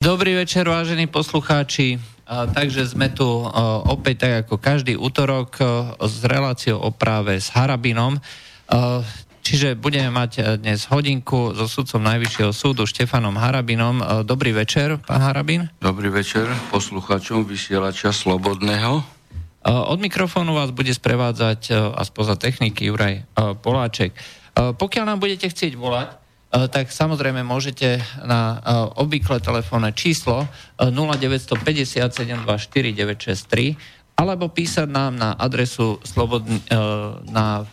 Dobrý večer, vážení poslucháči. Takže sme tu opäť tak ako každý útorok s reláciou o práve s Harabinom. Čiže budeme mať dnes hodinku so sudcom Najvyššieho súdu Štefanom Harabinom. Dobrý večer, pán Harabin. Dobrý večer poslucháčom vysielača Slobodného. Od mikrofónu vás bude sprevádzať a spoza techniky Juraj Poláček. Pokiaľ nám budete chcieť volať, tak samozrejme môžete na eh, obvyklé telefónne číslo 0957249663 eh, alebo písať nám na adresu, slobodný, na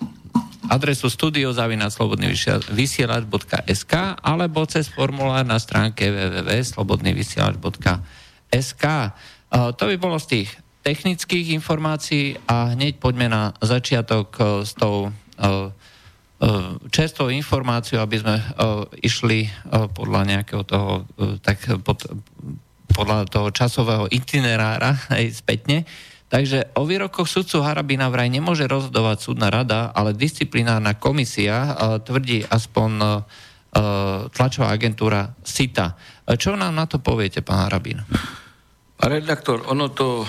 adresu studiozavinaclobodnyvysielač.sk alebo cez formulár na stránke www.slobodnyvysielač.sk To by bolo z tých technických informácií a hneď poďme na začiatok s tou čerstvou informáciu, aby sme uh, išli uh, podľa nejakého toho, tak pod, podľa toho časového itinerára aj spätne. Takže o výrokoch sudcu Harabina vraj nemôže rozhodovať súdna rada, ale disciplinárna komisia tvrdí aspoň tlačová agentúra SITA. Čo nám na to poviete, pán Harabin? Redaktor, ono to,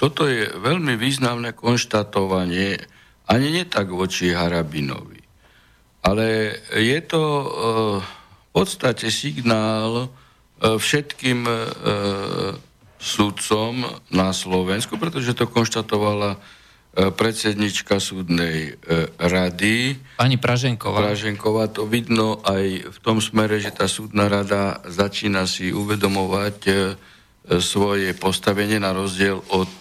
toto je veľmi významné konštatovanie, ani nie tak voči Harabinovi ale je to eh, v podstate signál eh, všetkým eh, súdcom na Slovensku, pretože to konštatovala predsednička súdnej rady. Pani Praženková. Praženková, to vidno aj v tom smere, že tá súdna rada začína si uvedomovať svoje postavenie na rozdiel od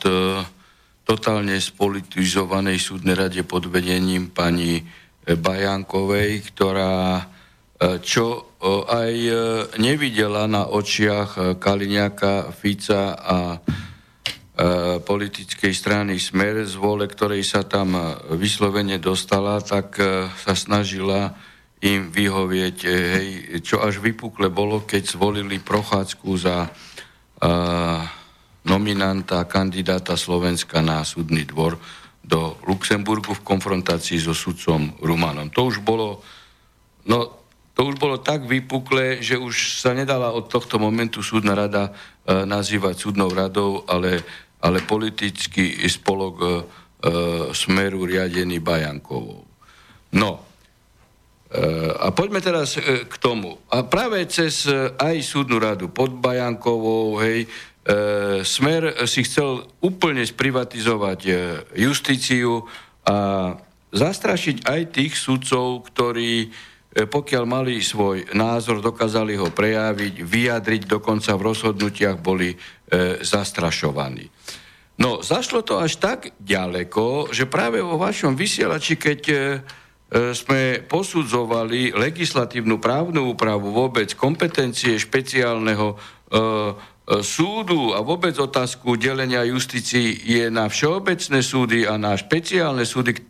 totálne spolitizovanej súdnej rade pod vedením pani Bajankovej, ktorá e, čo e, aj e, nevidela na očiach Kaliňaka, Fica a politickej strany Smer, z vole, ktorej sa tam vyslovene dostala, tak sa snažila im vyhovieť, hej, čo až vypukle bolo, keď zvolili Prochádzku za nominanta, kandidáta Slovenska na súdny dvor do Luxemburgu v konfrontácii so sudcom Rumanom. To už bolo, no, to už bolo tak vypuklé, že už sa nedala od tohto momentu súdna rada e, nazývať súdnou radou, ale, ale politický spolok e, e, smeru riadený Bajankovou. No, e, a poďme teraz e, k tomu. A práve cez e, aj súdnu radu pod Bajankovou, hej, Smer si chcel úplne sprivatizovať e, justíciu a zastrašiť aj tých sudcov, ktorí e, pokiaľ mali svoj názor, dokázali ho prejaviť, vyjadriť, dokonca v rozhodnutiach boli e, zastrašovaní. No, zašlo to až tak ďaleko, že práve vo vašom vysielači, keď e, sme posudzovali legislatívnu právnu úpravu vôbec kompetencie špeciálneho e, E, súdu a vôbec otázku delenia justícií je na všeobecné súdy a na špeciálne súdy, e,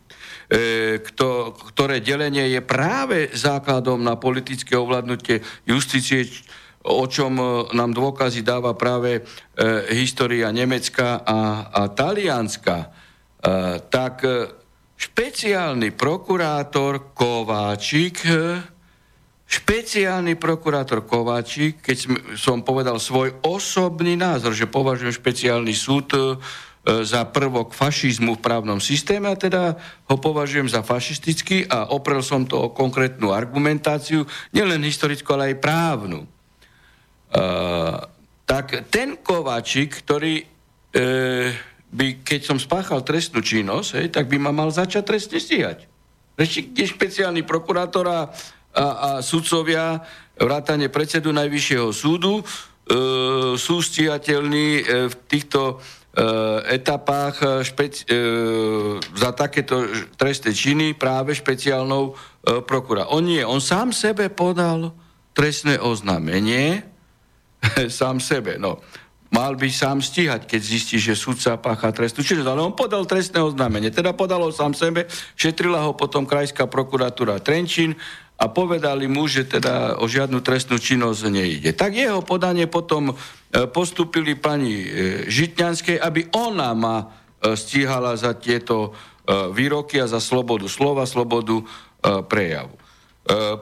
ktoré delenie je práve základom na politické ovládnutie justície, o čom e, nám dôkazy dáva práve história Nemecka a, a Talianska, tak špeciálny prokurátor Kováčik špeciálny prokurátor Kováčik, keď som povedal svoj osobný názor, že považujem špeciálny súd e, za prvok fašizmu v právnom systéme a teda ho považujem za fašistický a oprel som to o konkrétnu argumentáciu, nielen historickú, ale aj právnu. Uh, tak ten Kováčik, ktorý e, by, keď som spáchal trestnú činnosť, hej, tak by ma mal začať trestne stíhať. Je špeciálny prokurátor a a, a sudcovia, vrátane predsedu Najvyššieho súdu, e, sú stiateľní e, v týchto e, etapách e, špeci- e, za takéto trestné činy práve špeciálnou prokura. On nie, on sám sebe podal trestné oznámenie, sám sebe, no mal by sám stíhať, keď zistí, že sudca pácha trestu činnosť. Ale on podal trestné oznámenie, teda podal ho sám sebe, šetrila ho potom krajská prokuratúra Trenčín a povedali mu, že teda o žiadnu trestnú činnosť nejde. Tak jeho podanie potom e, postupili pani e, Žitňanskej, aby ona ma e, stíhala za tieto výroky a za slobodu slova, slobodu prejavu.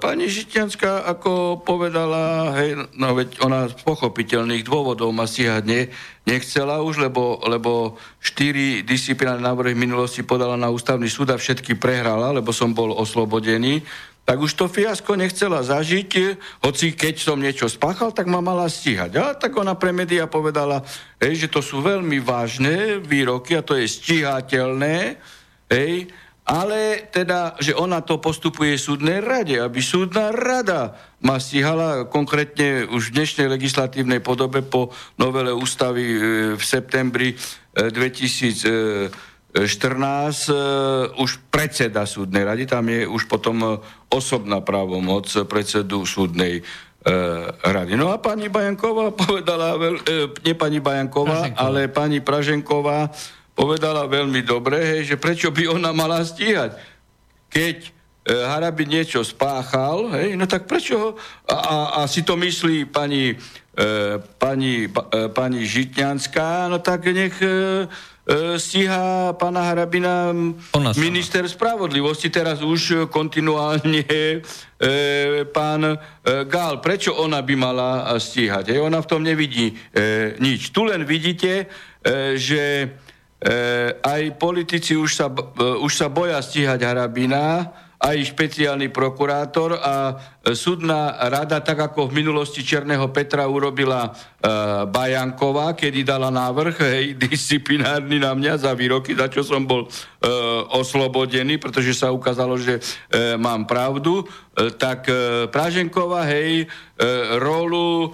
pani Žitňanská, ako povedala, hej, no veď ona z pochopiteľných dôvodov ma stíhať ne, nechcela už, lebo, lebo štyri disciplinárne návrhy minulosti podala na ústavný súd a všetky prehrala, lebo som bol oslobodený tak už to fiasko nechcela zažiť, hoci keď som niečo spáchal, tak ma mala stíhať. A tak ona pre médiá povedala, hej, že to sú veľmi vážne výroky a to je stíhateľné, hej, ale teda, že ona to postupuje súdnej rade, aby súdna rada ma stíhala konkrétne už v dnešnej legislatívnej podobe po novele ústavy e, v septembri 2000 e, 14 uh, e, už predseda súdnej rady, tam je už potom uh, osobná právomoc predsedu súdnej uh, rady. No a pani Bajanková povedala, nie pani Bajanková, Praženková. ale pani Praženková povedala veľmi dobre, hej, že prečo by ona mala stíhať. Keď Harabin niečo spáchal, hej, no tak prečo ho... A, a, a si to myslí pani, uh, pani, uh, pani Žitňanská, no tak nech... E, stíha pána Harabina minister spravodlivosti, teraz už kontinuálne e, pán e, Gál. Prečo ona by mala stíhať? E, ona v tom nevidí e, nič. Tu len vidíte, e, že e, aj politici už sa, e, už sa boja stíhať Harabina, aj špeciálny prokurátor a e, súdna rada, tak ako v minulosti Černého Petra urobila uh, Bajanková, kedy dala návrh hej, disciplinárny na mňa za výroky, za čo som bol uh, oslobodený, pretože sa ukázalo, že uh, mám pravdu, uh, tak uh, Praženková, hej, uh, rolu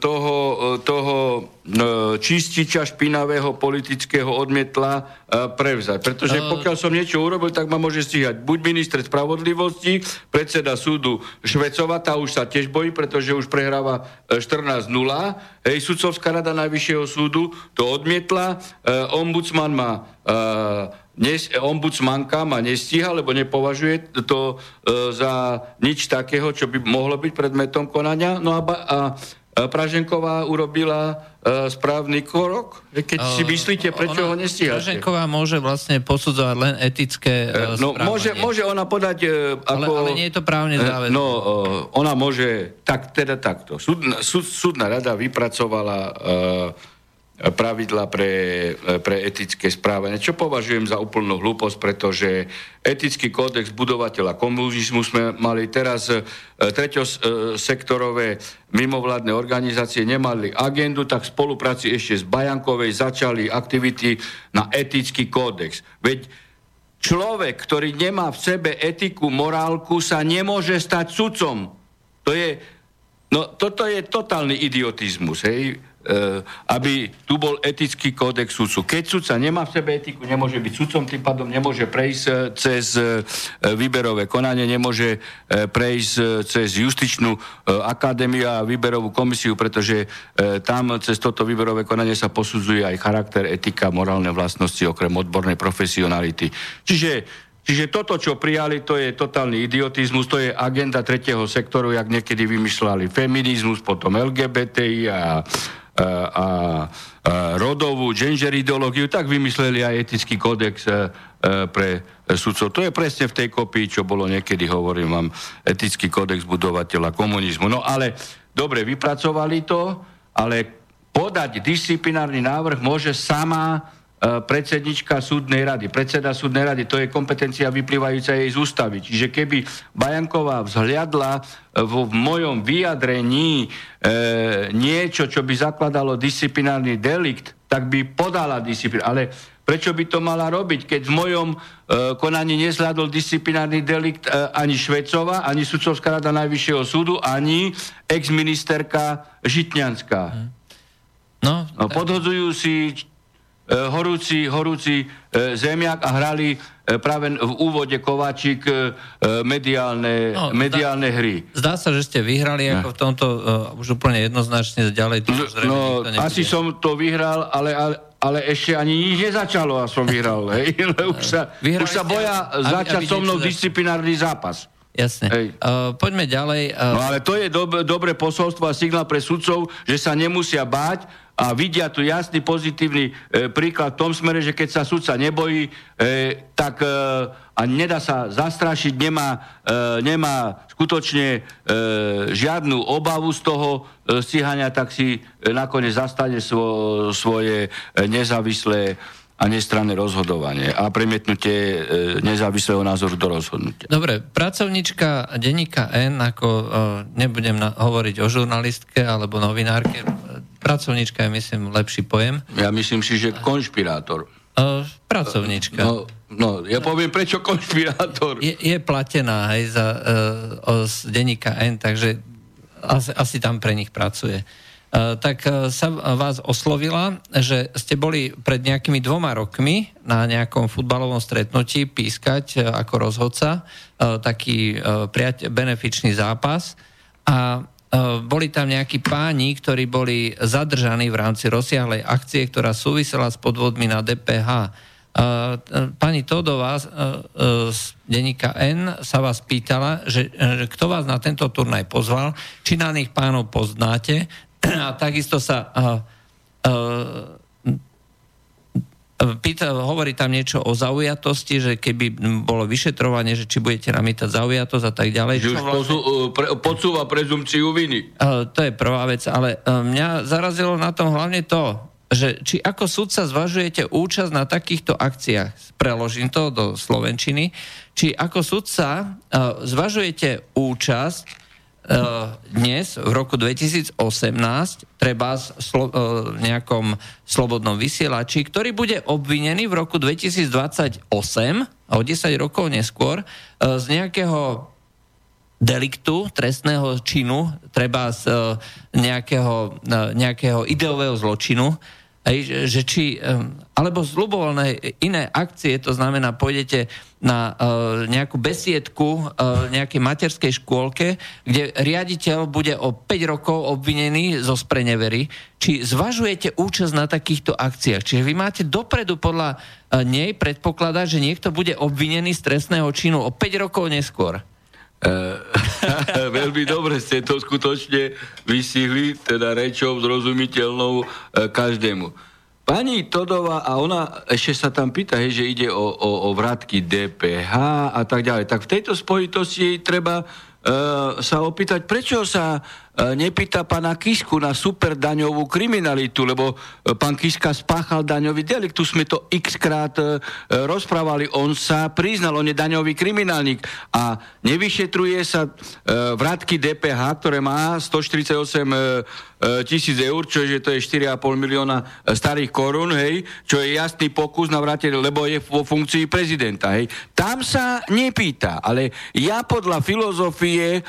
toho, e, toho e, čističa špinavého politického odmietla prevzať. Pretože pokiaľ som niečo urobil, tak ma môže stíhať buď minister spravodlivosti, predseda súdu Švecova, tá už sa tiež bojí, pretože už prehráva 14-0. Hej, sudcovská rada Najvyššieho súdu to odmietla. Ombudsman má Nes, ombudsmanka ma nestíha, lebo nepovažuje to e, za nič takého, čo by mohlo byť predmetom konania. No a, a E, Praženková urobila uh, správny krok? Keď si e, myslíte, prečo ona, ho nestíhate? Praženková môže vlastne posudzovať len etické uh, No, môže, môže ona podať... Uh, ako, ale, ale nie je to právne záväzné. No, uh, ona môže... Tak, teda takto. Súdna, súd, súdna rada vypracovala uh, pravidla pre, pre etické správanie, čo považujem za úplnú hlúposť, pretože etický kódex budovateľa komunizmu sme mali teraz e, treťosektorové mimovládne organizácie nemali agendu, tak v spolupráci ešte s Bajankovej začali aktivity na etický kódex. Veď človek, ktorý nemá v sebe etiku, morálku, sa nemôže stať sudcom. To je, no toto je totálny idiotizmus, hej E, aby tu bol etický kódex sudcu. Keď sudca nemá v sebe etiku, nemôže byť sudcom, tým pádom nemôže prejsť e, cez e, výberové konanie, nemôže prejsť cez justičnú akadémiu a výberovú komisiu, pretože tam cez toto výberové konanie sa posudzuje aj charakter, etika, morálne vlastnosti, okrem odbornej profesionality. Čiže Čiže toto, čo prijali, to je totálny idiotizmus, to je agenda tretieho sektoru, jak niekedy vymýšľali feminizmus, potom LGBTI a a, rodovú gender ideológiu, tak vymysleli aj etický kódex e, e, pre sudcov. To je presne v tej kopii, čo bolo niekedy, hovorím vám, etický kódex budovateľa komunizmu. No ale dobre, vypracovali to, ale podať disciplinárny návrh môže sama predsednička súdnej rady. Predseda súdnej rady, to je kompetencia vyplývajúca jej z ústavy. Čiže keby Bajanková vzhliadla vo v mojom vyjadrení e, niečo, čo by zakladalo disciplinárny delikt, tak by podala disciplín. Ale prečo by to mala robiť, keď v mojom e, konaní nezhľadol disciplinárny delikt e, ani Švecova, ani sudcovská rada Najvyššieho súdu, ani ex-ministerka Žitňanská. Hm. No, no, podhodzujú si E, horúci, horúci e, zemiak a hrali e, práve v úvode Kováčik mediálne, no, mediálne zdá, hry. Zdá sa, že ste vyhrali no. ako v tomto uh, už úplne jednoznačne ďalej. To no, asi som to vyhral, ale, ale, ale ešte ani nič nezačalo a som vyhral. Hej? už, sa, už sa boja aby, začať aby so mnou disciplinárny zápas. Jasne. Uh, poďme ďalej. Uh... No ale to je dob- dobré posolstvo a signál pre sudcov, že sa nemusia báť a vidia tu jasný pozitívny e, príklad v tom smere, že keď sa sudca nebojí, e, tak e, a nedá sa zastrašiť, nemá, e, nemá skutočne e, žiadnu obavu z toho e, stíhania, tak si e, nakoniec zastane svo, svoje e, nezávislé a nestranné rozhodovanie a premietnutie e, nezávislého názoru do rozhodnutia. Dobre, pracovnička denníka N, ako e, nebudem na, hovoriť o žurnalistke alebo novinárke, pracovnička je, myslím, lepší pojem. Ja myslím si, že konšpirátor. Uh, pracovnička. No, no, ja poviem, prečo konšpirátor. Je, je platená aj za, uh, z denníka N, takže asi, asi tam pre nich pracuje. Uh, tak uh, sa vás oslovila, že ste boli pred nejakými dvoma rokmi na nejakom futbalovom stretnutí pískať uh, ako rozhodca taký benefičný zápas. A boli tam nejakí páni, ktorí boli zadržaní v rámci rozsiahlej akcie, ktorá súvisela s podvodmi na DPH. Pani Todová z denníka N sa vás pýtala, že kto vás na tento turnaj pozval, či na nich pánov poznáte a takisto sa Pýta, hovorí tam niečo o zaujatosti, že keby bolo vyšetrovanie, že či budete namýtať zaujatosť a tak ďalej. Že už vlastne... pozú, pre, podsúva prezumciu viny. Uh, to je prvá vec, ale uh, mňa zarazilo na tom hlavne to, že či ako sudca zvažujete účasť na takýchto akciách, preložím to do Slovenčiny, či ako sudca uh, zvažujete účasť dnes, v roku 2018, treba slo, uh, nejakom slobodnom vysielači, ktorý bude obvinený v roku 2028, o 10 rokov neskôr, uh, z nejakého deliktu, trestného činu, treba z nejakého, nejakého ideového zločinu, Hej, že či, alebo z ľubovoľnej iné akcie, to znamená, pôjdete na uh, nejakú besiedku uh, nejakej materskej škôlke, kde riaditeľ bude o 5 rokov obvinený zo sprenevery, či zvažujete účasť na takýchto akciách. Čiže vy máte dopredu podľa uh, nej predpokladať, že niekto bude obvinený z trestného činu o 5 rokov neskôr. Uh, veľmi dobre ste to skutočne vysihli, teda rečou zrozumiteľnou uh, každému. Pani Todová, a ona ešte sa tam pýta, hej, že ide o, o, o vrátky DPH a tak ďalej. Tak v tejto spojitosti treba uh, sa opýtať, prečo sa nepýta pána Kisku na super daňovú kriminalitu, lebo uh, pán Kiska spáchal daňový delikt, tu sme to x krát uh, rozprávali, on sa priznal, on je daňový kriminálnik a nevyšetruje sa vrátky DPH, ktoré má 148 uh, E, tisíc eur, čo je, to je 4,5 milióna e, starých korún, hej, čo je jasný pokus na vrátenie, lebo je vo funkcii prezidenta, hej. Tam sa nepýta, ale ja podľa filozofie e,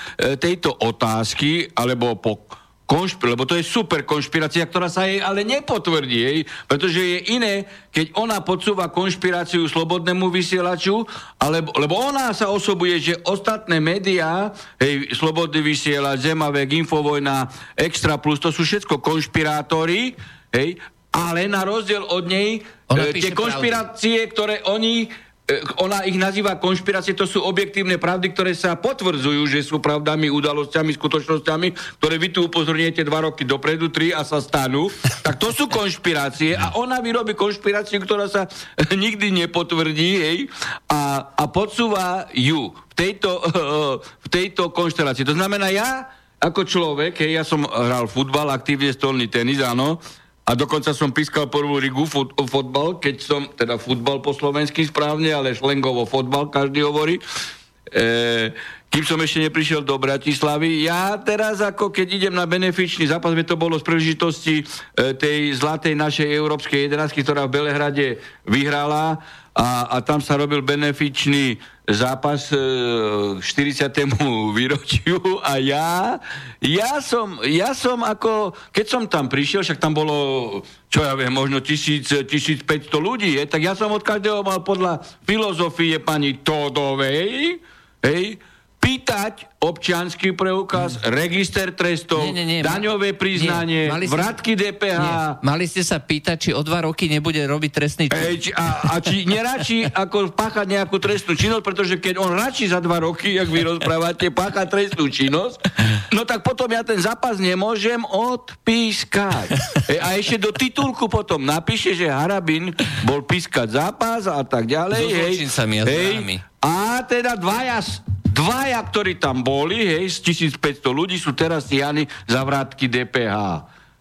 tejto otázky, alebo po konšpir- lebo to je super konšpirácia, ktorá sa jej ale nepotvrdí, jej, pretože je iné, keď ona podsúva konšpiráciu slobodnému vysielaču, alebo, lebo ona sa osobuje, že ostatné médiá, hej, slobodný vysielač, Zemavek, Infovojna, Extra Plus, to sú všetko konšpirátori, hej, ale na rozdiel od nej, e, tie konšpirácie, pravdu. ktoré oni ona ich nazýva konšpirácie, to sú objektívne pravdy, ktoré sa potvrdzujú, že sú pravdami, udalosťami, skutočnosťami, ktoré vy tu upozorniete dva roky dopredu, tri a sa stanú. Tak to sú konšpirácie a ona vyrobí konšpiráciu, ktorá sa nikdy nepotvrdí hej, a, a podsúva ju v tejto, v tejto konštelácii. To znamená, ja ako človek, hej, ja som hral futbal, aktívne stolný tenis, áno, a dokonca som pískal prvú rigu fut, fotbal, keď som, teda futbal po slovensky správne, ale šlengovo fotbal, každý hovorí. E, kým som ešte neprišiel do Bratislavy. Ja teraz, ako keď idem na benefičný zápas, to bolo z príležitosti e, tej zlatej našej európskej jedenásky, ktorá v Belehrade vyhrala a, a tam sa robil benefičný zápas e, 40. výročiu a ja, ja som, ja som ako, keď som tam prišiel, však tam bolo, čo ja viem, možno 1000, 1500 ľudí, je, tak ja som od každého mal podľa filozofie pani Todovej, hej, pýtať občianský preukaz, mm. register trestov, nie, nie, nie, daňové priznanie, nie, vratky DPH. Nie, mali ste sa pýtať, či o dva roky nebude robiť trestný čin. Ej, či, a, a či neradší ako páchať nejakú trestnú činnosť, pretože keď on radší za dva roky, jak vy rozprávate, páchať trestnú činnosť, no tak potom ja ten zápas nemôžem odpískať. Ej, a ešte do titulku potom napíše, že Harabin bol pískať zápas a tak ďalej. So hej, hej, a teda dvaja Dvaja, ktorí tam boli, hej, z 1500 ľudí sú teraz stíhaní za vrátky DPH.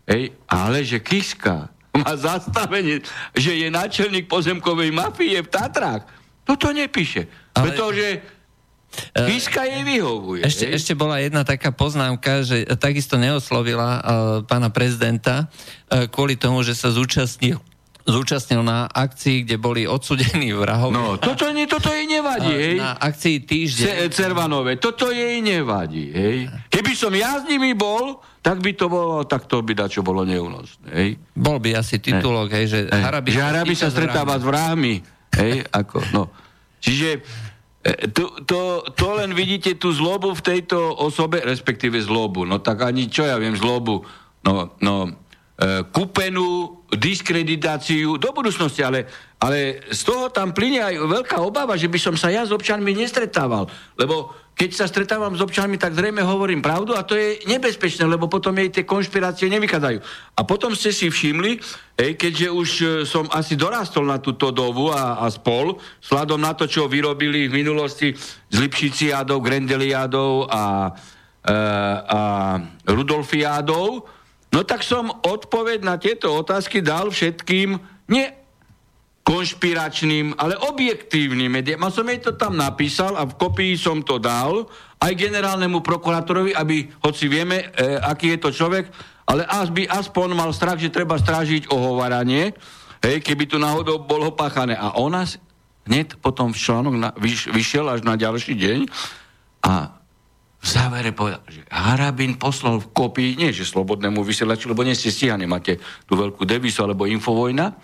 Hej, ale že Kiska má zastavenie, že je náčelník pozemkovej mafie v Tatrách. Toto nepíše. Ale... Pretože e, Kiska jej vyhovuje. Ešte, ešte bola jedna taká poznámka, že takisto neoslovila uh, pána prezidenta uh, kvôli tomu, že sa zúčastnil zúčastnil na akcii, kde boli odsudení vrahovia. No, toto, nie, toto jej nevadí, hej. Na akcii týždeň. Ce, Cervanové, toto jej nevadí, hej. Keby som ja s nimi bol, tak by to bolo, tak to by dačo bolo neúnosné, hej. Bol by asi titulok, hej, že Harabi, že Harabi sa stretáva s vrahmi, hej, ako, no. Čiže e, to, to, to len vidíte tú zlobu v tejto osobe, respektíve zlobu, no tak ani čo ja viem, zlobu, no, no, e, kúpenú diskreditáciu do budúcnosti, ale, ale z toho tam plyne aj veľká obava, že by som sa ja s občanmi nestretával. Lebo keď sa stretávam s občanmi, tak zrejme hovorím pravdu a to je nebezpečné, lebo potom jej tie konšpirácie nevykladajú. A potom ste si všimli, hej, keďže už e, som asi dorastol na túto dovu a, a spol, sladom na to, čo vyrobili v minulosti z Lipšiciádov, Grendeliádov a, e, a Rudolfiádov, No tak som odpoveď na tieto otázky dal všetkým, nie konšpiračným, ale objektívnym médiám. A som jej to tam napísal a v kopii som to dal aj generálnemu prokurátorovi, aby, hoci vieme, e, aký je to človek, ale by aspoň mal strach, že treba strážiť ohovaranie, hej, keby tu náhodou bolo páchané. A ona hneď potom v článok na, vyš, vyšiel až na ďalší deň a v závere povedal, že Harabin poslal v kopii, nie že slobodnému vysielaču, lebo nie ste stíhaní, máte tú veľkú devisu alebo infovojna,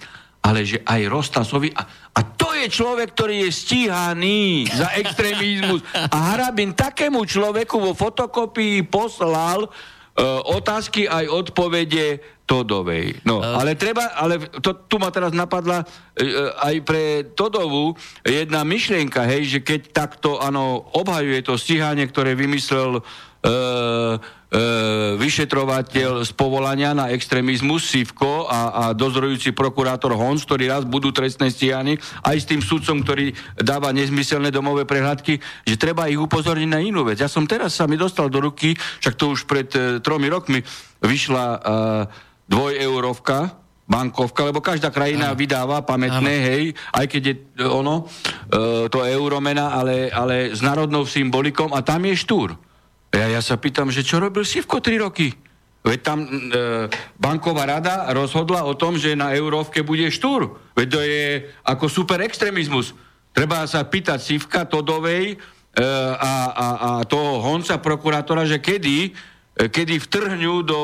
ale že aj Rostasovi. A, a to je človek, ktorý je stíhaný za extrémizmus. A Harabin takému človeku vo fotokopii poslal otázky aj odpovede Todovej. No, ale treba, ale to, tu ma teraz napadla uh, aj pre Todovú jedna myšlienka, hej, že keď takto, áno, obhajuje to stíhanie, ktoré vymyslel vyšetrovateľ z povolania na extrémizmus Sivko a, a dozorujúci prokurátor Hons, ktorí raz budú trestné stíhaní, aj s tým sudcom, ktorý dáva nezmyselné domové prehľadky, že treba ich upozorniť na inú vec. Ja som teraz sa mi dostal do ruky, však to už pred uh, tromi rokmi vyšla uh, dvojeurovka, bankovka, lebo každá krajina ano. vydáva pamätné, ano. hej, aj keď je e, ono, e, to euromena, ale, ale s národnou symbolikom a tam je štúr. Ja, ja sa pýtam, že čo robil Sivko tri roky? Veď tam e, banková rada rozhodla o tom, že na eurovke bude štúr. Veď to je ako super extrémizmus. Treba sa pýtať Sivka Todovej e, a, a, a toho Honca prokurátora, že kedy E, kedy vtrhňu do...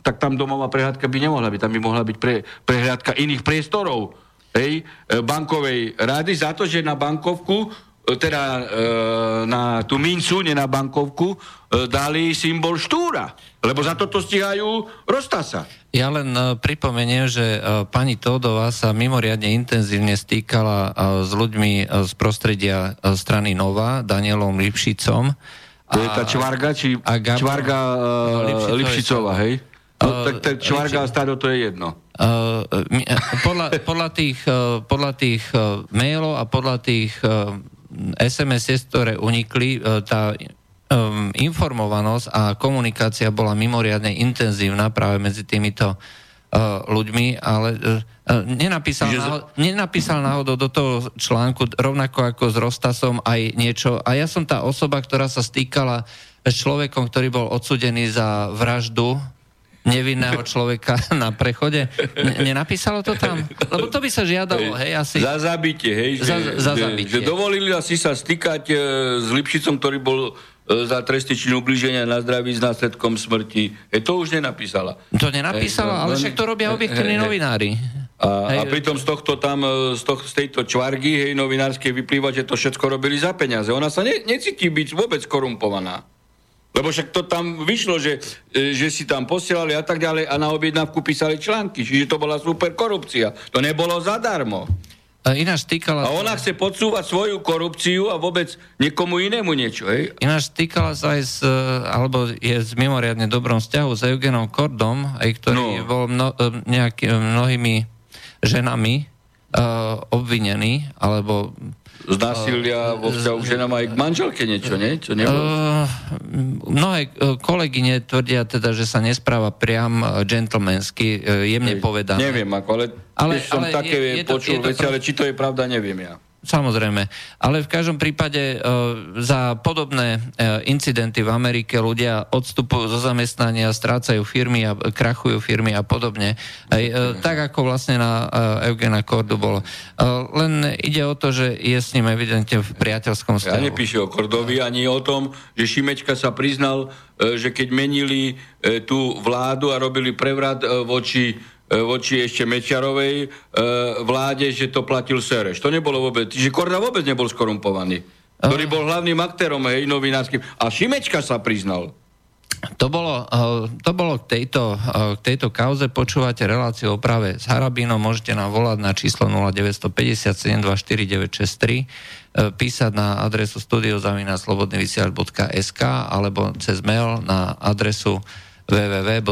Tak tam domová prehľadka by nemohla byť, tam by mohla byť pre, prehľadka iných priestorov hej, e, bankovej rady za to, že na bankovku e, teda e, na tú mincu, nie na bankovku, dali symbol štúra. Lebo za toto stíhajú Rostasa. Ja len e, pripomeniem, že e, pani Todová sa mimoriadne intenzívne stýkala e, s ľuďmi e, z prostredia e, strany Nova, Danielom Lipšicom, to je tá čvarga, či a Gabor, čvarga uh, Lipšicová, hej? No, uh, tak, tak čvarga a stádo to je jedno. Uh, podľa, podľa tých, uh, podľa tých uh, mailov a podľa tých uh, SMS, ktoré unikli, tá um, informovanosť a komunikácia bola mimoriadne intenzívna práve medzi týmito uh, ľuďmi, ale uh, nenapísal, že... náhod, nenapísal náhodou do toho článku, rovnako ako s Rostasom, aj niečo. A ja som tá osoba, ktorá sa stýkala s človekom, ktorý bol odsudený za vraždu nevinného človeka na prechode. Nenapísalo to tam? Lebo to by sa žiadalo, hej, asi. Za zabitie, hej. Že, za, za zabitie. Že dovolili asi sa stýkať e, s Lipšicom, ktorý bol E, za trestičnú ubliženia na zdraví s následkom smrti. E, to už nenapísala. To nenapísala, e, ale však to robia objektívni novinári. A, a pritom z tohto tam, e, z, toh, z tejto čvargy, hej, novinárskej vyplýva, že to všetko robili za peniaze. Ona sa ne, necíti byť vôbec korumpovaná. Lebo však to tam vyšlo, že, e, že si tam posielali a tak ďalej a na objednávku písali články. Čiže to bola super korupcia. To nebolo zadarmo. Ináč týkala... A ona chce podsúvať svoju korupciu a vôbec niekomu inému niečo, hej? Ináč týkala sa aj s, e, alebo je s mimoriadne dobrom vzťahu s Eugenom Kordom, aj ktorý no. bol mno, nejaký, mnohými ženami uh, obvinený, alebo z násilia vo vzťahu k ženám aj k manželke niečo, nie? Čo uh, mnohé kolegyne tvrdia teda, že sa nespráva priam gentlemansky, jemne povedané. Neviem, ako, ale, ale som ale také je, je počul to, veci, ale či to je pravda, neviem ja. Samozrejme. Ale v každom prípade uh, za podobné uh, incidenty v Amerike ľudia odstupujú zo zamestnania, strácajú firmy a krachujú firmy a podobne. Aj, uh, tak ako vlastne na uh, Eugena Kordu bolo. Uh, len ide o to, že je s ním evidentne v priateľskom vzťahu. Ja nepíše o Kordovi ani o tom, že Šimečka sa priznal, uh, že keď menili uh, tú vládu a robili prevrat uh, voči E, voči ešte Mečiarovej e, vláde, že to platil Sereš. To nebolo vôbec, že Korda vôbec nebol skorumpovaný. Ktorý bol hlavným aktérom, hej, novinárskym. A Šimečka sa priznal. To bolo, e, to bolo k, tejto, k tejto kauze. Počúvate reláciu o práve s Harabinom. Môžete nám volať na číslo 0957249963, písať na adresu studiozaminaslobodnyvysiaľ.sk alebo cez mail na adresu www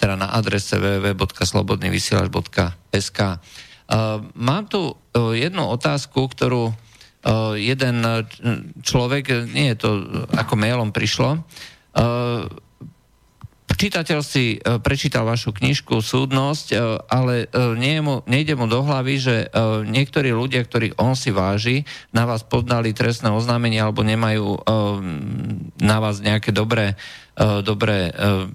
teda na adrese www.slobodnyvysielač.sk. Mám tu jednu otázku, ktorú jeden človek, nie je to ako mailom prišlo, čitateľ si prečítal vašu knižku Súdnosť, ale nejde mu do hlavy, že niektorí ľudia, ktorých on si váži, na vás podali trestné oznámenie alebo nemajú na vás nejaké dobré E, dobré, e,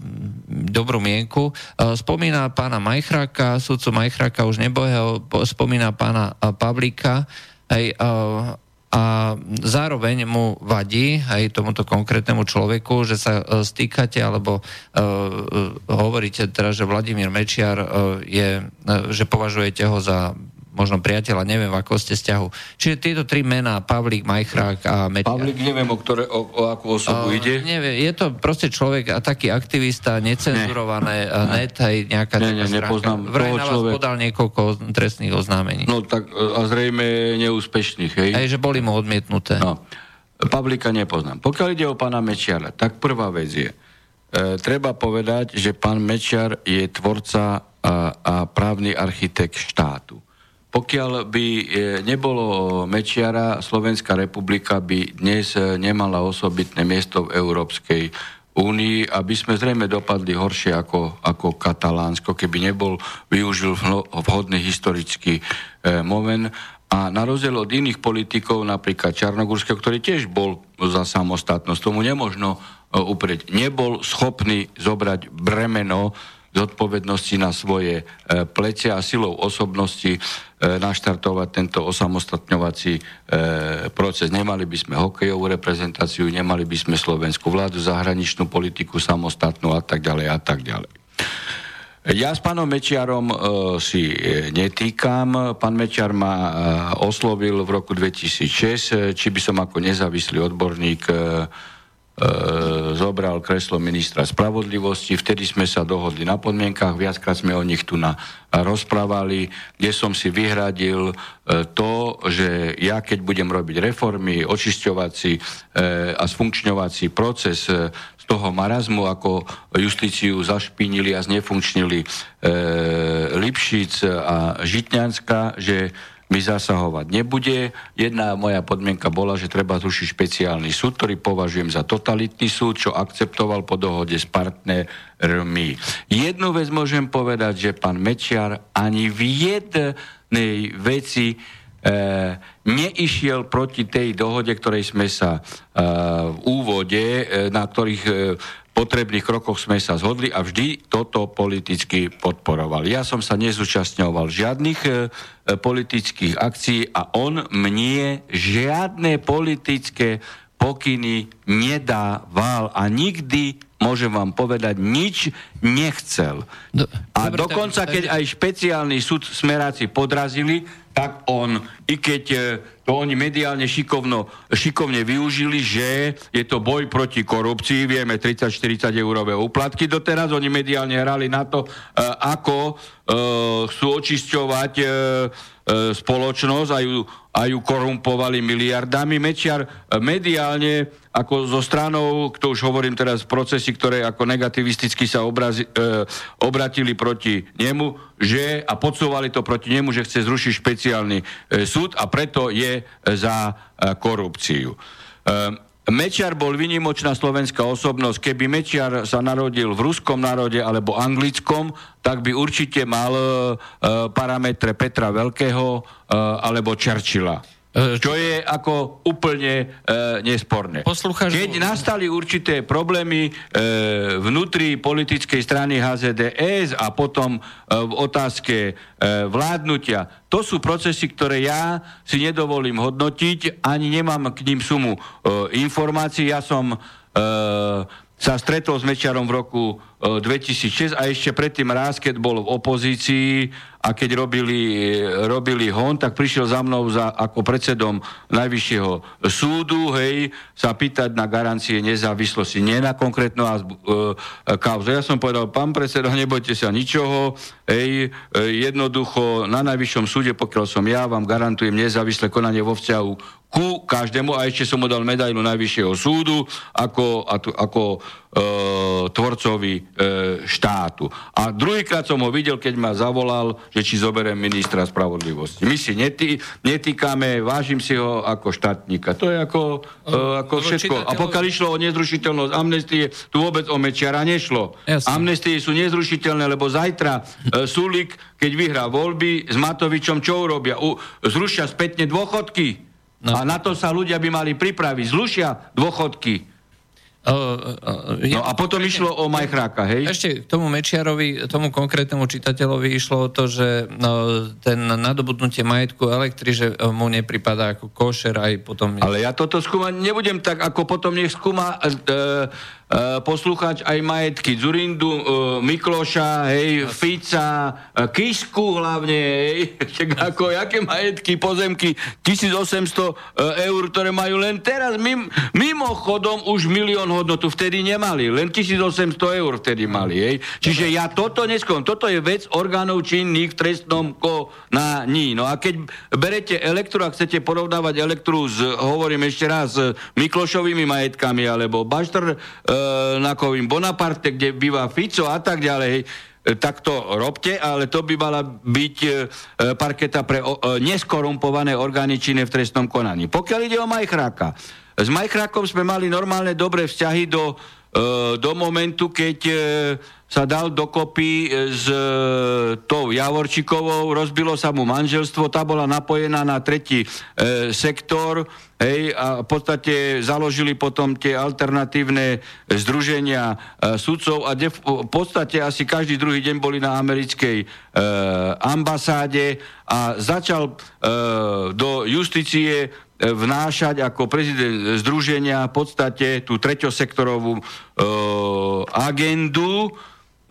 dobrú mienku. E, spomína pána Majchráka, sudcu Majchráka už nebohého, spomína pána Pavlíka, aj, a zároveň mu vadí aj tomuto konkrétnemu človeku, že sa stýkate alebo uh, hovoríte teraz, že Vladimír Mečiar uh, je, uh, že považujete ho za možno priateľa, neviem, ako ste vzťahu. Čiže tieto tri mená, Pavlík, Majchrák a Metia. Pavlík, neviem, o, ktoré, o, o akú osobu uh, ide. Neviem, je to proste človek a taký aktivista, necenzurované, ne. net, aj nejaká ne, ne, nepoznám Vraj na vás človek... podal niekoľko trestných oznámení. No tak a zrejme neúspešných, hej? Aj, že boli mu odmietnuté. No. Pavlíka nepoznám. Pokiaľ ide o pána Mečiara, tak prvá vec je, e, treba povedať, že pán Mečiar je tvorca a, a právny architekt štátu. Pokiaľ by e, nebolo Mečiara, Slovenská republika by dnes e, nemala osobitné miesto v Európskej únii, aby sme zrejme dopadli horšie ako, ako Katalánsko, keby nebol využil vhodný historický e, moment. A na rozdiel od iných politikov, napríklad Čarnogórského, ktorý tiež bol za samostatnosť, tomu nemožno uprieť, nebol schopný zobrať bremeno zodpovednosti na svoje plece a silou osobnosti naštartovať tento osamostatňovací e, proces. Nemali by sme hokejovú reprezentáciu, nemali by sme slovenskú vládu, zahraničnú politiku samostatnú a tak ďalej a tak ďalej. Ja s pánom Mečiarom e, si netýkam. Pán Mečiar ma e, oslovil v roku 2006, či by som ako nezávislý odborník e, E, zobral kreslo ministra spravodlivosti. Vtedy sme sa dohodli na podmienkach, viackrát sme o nich tu na, rozprávali, kde som si vyhradil e, to, že ja keď budem robiť reformy, očisťovací e, a sfunkčňovací proces e, z toho marazmu, ako justíciu zašpinili a znefunkčnili e, Lipšic a Žitňanská, že mi zasahovať nebude. Jedna moja podmienka bola, že treba zrušiť špeciálny súd, ktorý považujem za totalitný súd, čo akceptoval po dohode s partnermi. Jednu vec môžem povedať, že pán Mečiar ani v jednej veci e, neišiel proti tej dohode, ktorej sme sa e, v úvode, e, na ktorých e, potrebných krokoch sme sa zhodli a vždy toto politicky podporoval. Ja som sa nezúčastňoval žiadnych e, politických akcií a on mne žiadne politické pokyny nedával a nikdy môžem vám povedať, nič nechcel. Do, a dobre, dokonca, tak, keď aj špeciálny súd smeráci podrazili, tak on, i keď e, to oni mediálne šikovno, šikovne využili, že je to boj proti korupcii, vieme 30-40 eurové úplatky doteraz, oni mediálne hrali na to, e, ako e, chcú očisťovať spoločnosť a ju, a ju korumpovali miliardami. Mečiar mediálne ako zo stranou, to už hovorím teraz, procesy, ktoré ako negativisticky sa obrazi, e, obratili proti nemu, že a podsúvali to proti nemu, že chce zrušiť špeciálny e, súd a preto je za e, korupciu. E, Mečiar bol vynimočná slovenská osobnosť. Keby Mečiar sa narodil v ruskom národe alebo anglickom, tak by určite mal e, parametre Petra Veľkého e, alebo Churchilla. E, čo je ako úplne e, nesporné. Poslucháš... Keď nastali určité problémy e, vnútri politickej strany HZDS a potom e, v otázke e, vládnutia, to sú procesy, ktoré ja si nedovolím hodnotiť, ani nemám k ním sumu e, informácií. Ja som e, sa stretol s Mečiarom v roku 2006 e, a ešte predtým raz, keď bol v opozícii a keď robili, robili hon, tak prišiel za mnou za, ako predsedom Najvyššieho súdu, hej, sa pýtať na garancie nezávislosti, nie na konkrétnu e, kauzu. Ja som povedal, pán predseda, nebojte sa ničoho, hej, e, jednoducho na Najvyššom súde, pokiaľ som ja, vám garantujem nezávislé konanie vo vzťahu ku každému a ešte som mu dal medailu Najvyššieho súdu ako, ako tvorcovi e, štátu. A druhýkrát som ho videl, keď ma zavolal, že či zoberiem ministra spravodlivosti. My si netý, netýkame, vážim si ho ako štátnika. To je ako, e, ako všetko. A pokiaľ išlo o nezrušiteľnosť amnestie, tu vôbec o Mečiara nešlo. Jasne. Amnestie sú nezrušiteľné, lebo zajtra e, Sulik, keď vyhrá voľby s Matovičom, čo urobia? U, zrušia spätne dôchodky. No. A na to sa ľudia by mali pripraviť. Zlušia dôchodky. Uh, uh, uh, no a potom ešte, išlo o Majchráka, hej? Ešte k tomu Mečiarovi, tomu konkrétnemu čitateľovi išlo o to, že no, ten nadobudnutie majetku elektri, že mu nepripadá ako košer aj potom... Ale ja toto skúmať nebudem tak, ako potom nech skúma Uh, poslúchať aj majetky Zurindu, uh, Mikloša, hej, Fica, uh, Kisku hlavne, hej, ako, jaké majetky, pozemky, 1800 uh, eur, ktoré majú len teraz, mim, mimochodom už milión hodnotu vtedy nemali, len 1800 eur vtedy mali, hej. Čiže ja toto neskom, toto je vec orgánov činných v trestnom konaní. No a keď berete elektru a chcete porovnávať elektru s, hovorím ešte raz, Miklošovými majetkami, alebo Baštr, uh, E, Nakovým Bonaparte, kde býva Fico a tak ďalej, e, tak to robte, ale to by mala byť e, parketa pre neskorumpované orgány činné v trestnom konaní. Pokiaľ ide o Majchráka, s Majchrákom sme mali normálne dobré vzťahy do, do momentu, keď sa dal dokopy s tou Javorčikovou, rozbilo sa mu manželstvo, tá bola napojená na tretí sektor, Hej, a v podstate založili potom tie alternatívne združenia e, sudcov a de, v podstate asi každý druhý deň boli na americkej e, ambasáde a začal e, do justície e, vnášať ako prezident združenia v podstate tú treťosektorovú e, agendu e,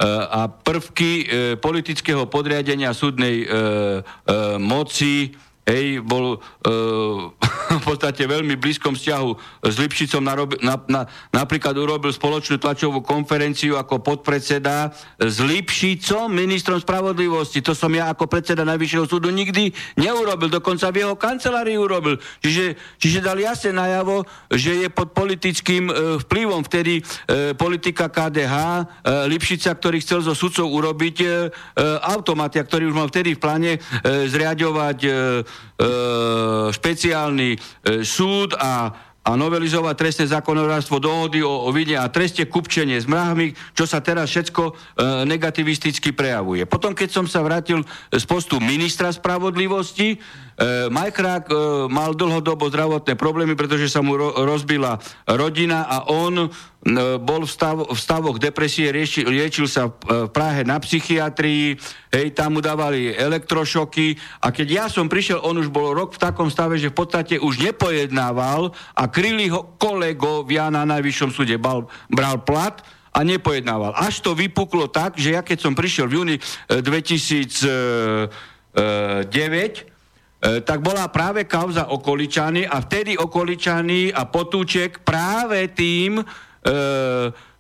a prvky e, politického podriadenia súdnej e, e, moci Hej, bol e, v podstate veľmi blízkom vzťahu s Lipšicom, narobi, na, na, napríklad urobil spoločnú tlačovú konferenciu ako podpredseda s Lipšicom, ministrom spravodlivosti. To som ja ako predseda Najvyššieho súdu nikdy neurobil, dokonca v jeho kancelárii urobil. Čiže, čiže dal jasne najavo, že je pod politickým e, vplyvom vtedy e, politika KDH, e, Lipšica, ktorý chcel zo sudcov urobiť e, e, automatia, ktorý už mal vtedy v pláne e, zriadovať e, špeciálny e, súd a, a novelizovať trestné zákonodárstvo dohody o, o vine a treste kupčenie s mrahmi, čo sa teraz všetko e, negativisticky prejavuje. Potom, keď som sa vrátil z postu ministra spravodlivosti, E, Majkrák e, mal dlhodobo zdravotné problémy, pretože sa mu ro- rozbila rodina a on e, bol v, stav, v stavoch depresie, rieši, liečil sa v, v Prahe na psychiatrii, hej, tam mu dávali elektrošoky a keď ja som prišiel, on už bol rok v takom stave, že v podstate už nepojednával a kryli ho kolegovia na najvyššom súde. Bal, bral plat a nepojednával. Až to vypuklo tak, že ja keď som prišiel v júni 2009, E, tak bola práve kauza okoličany a vtedy okoličany a potúček práve tým, e,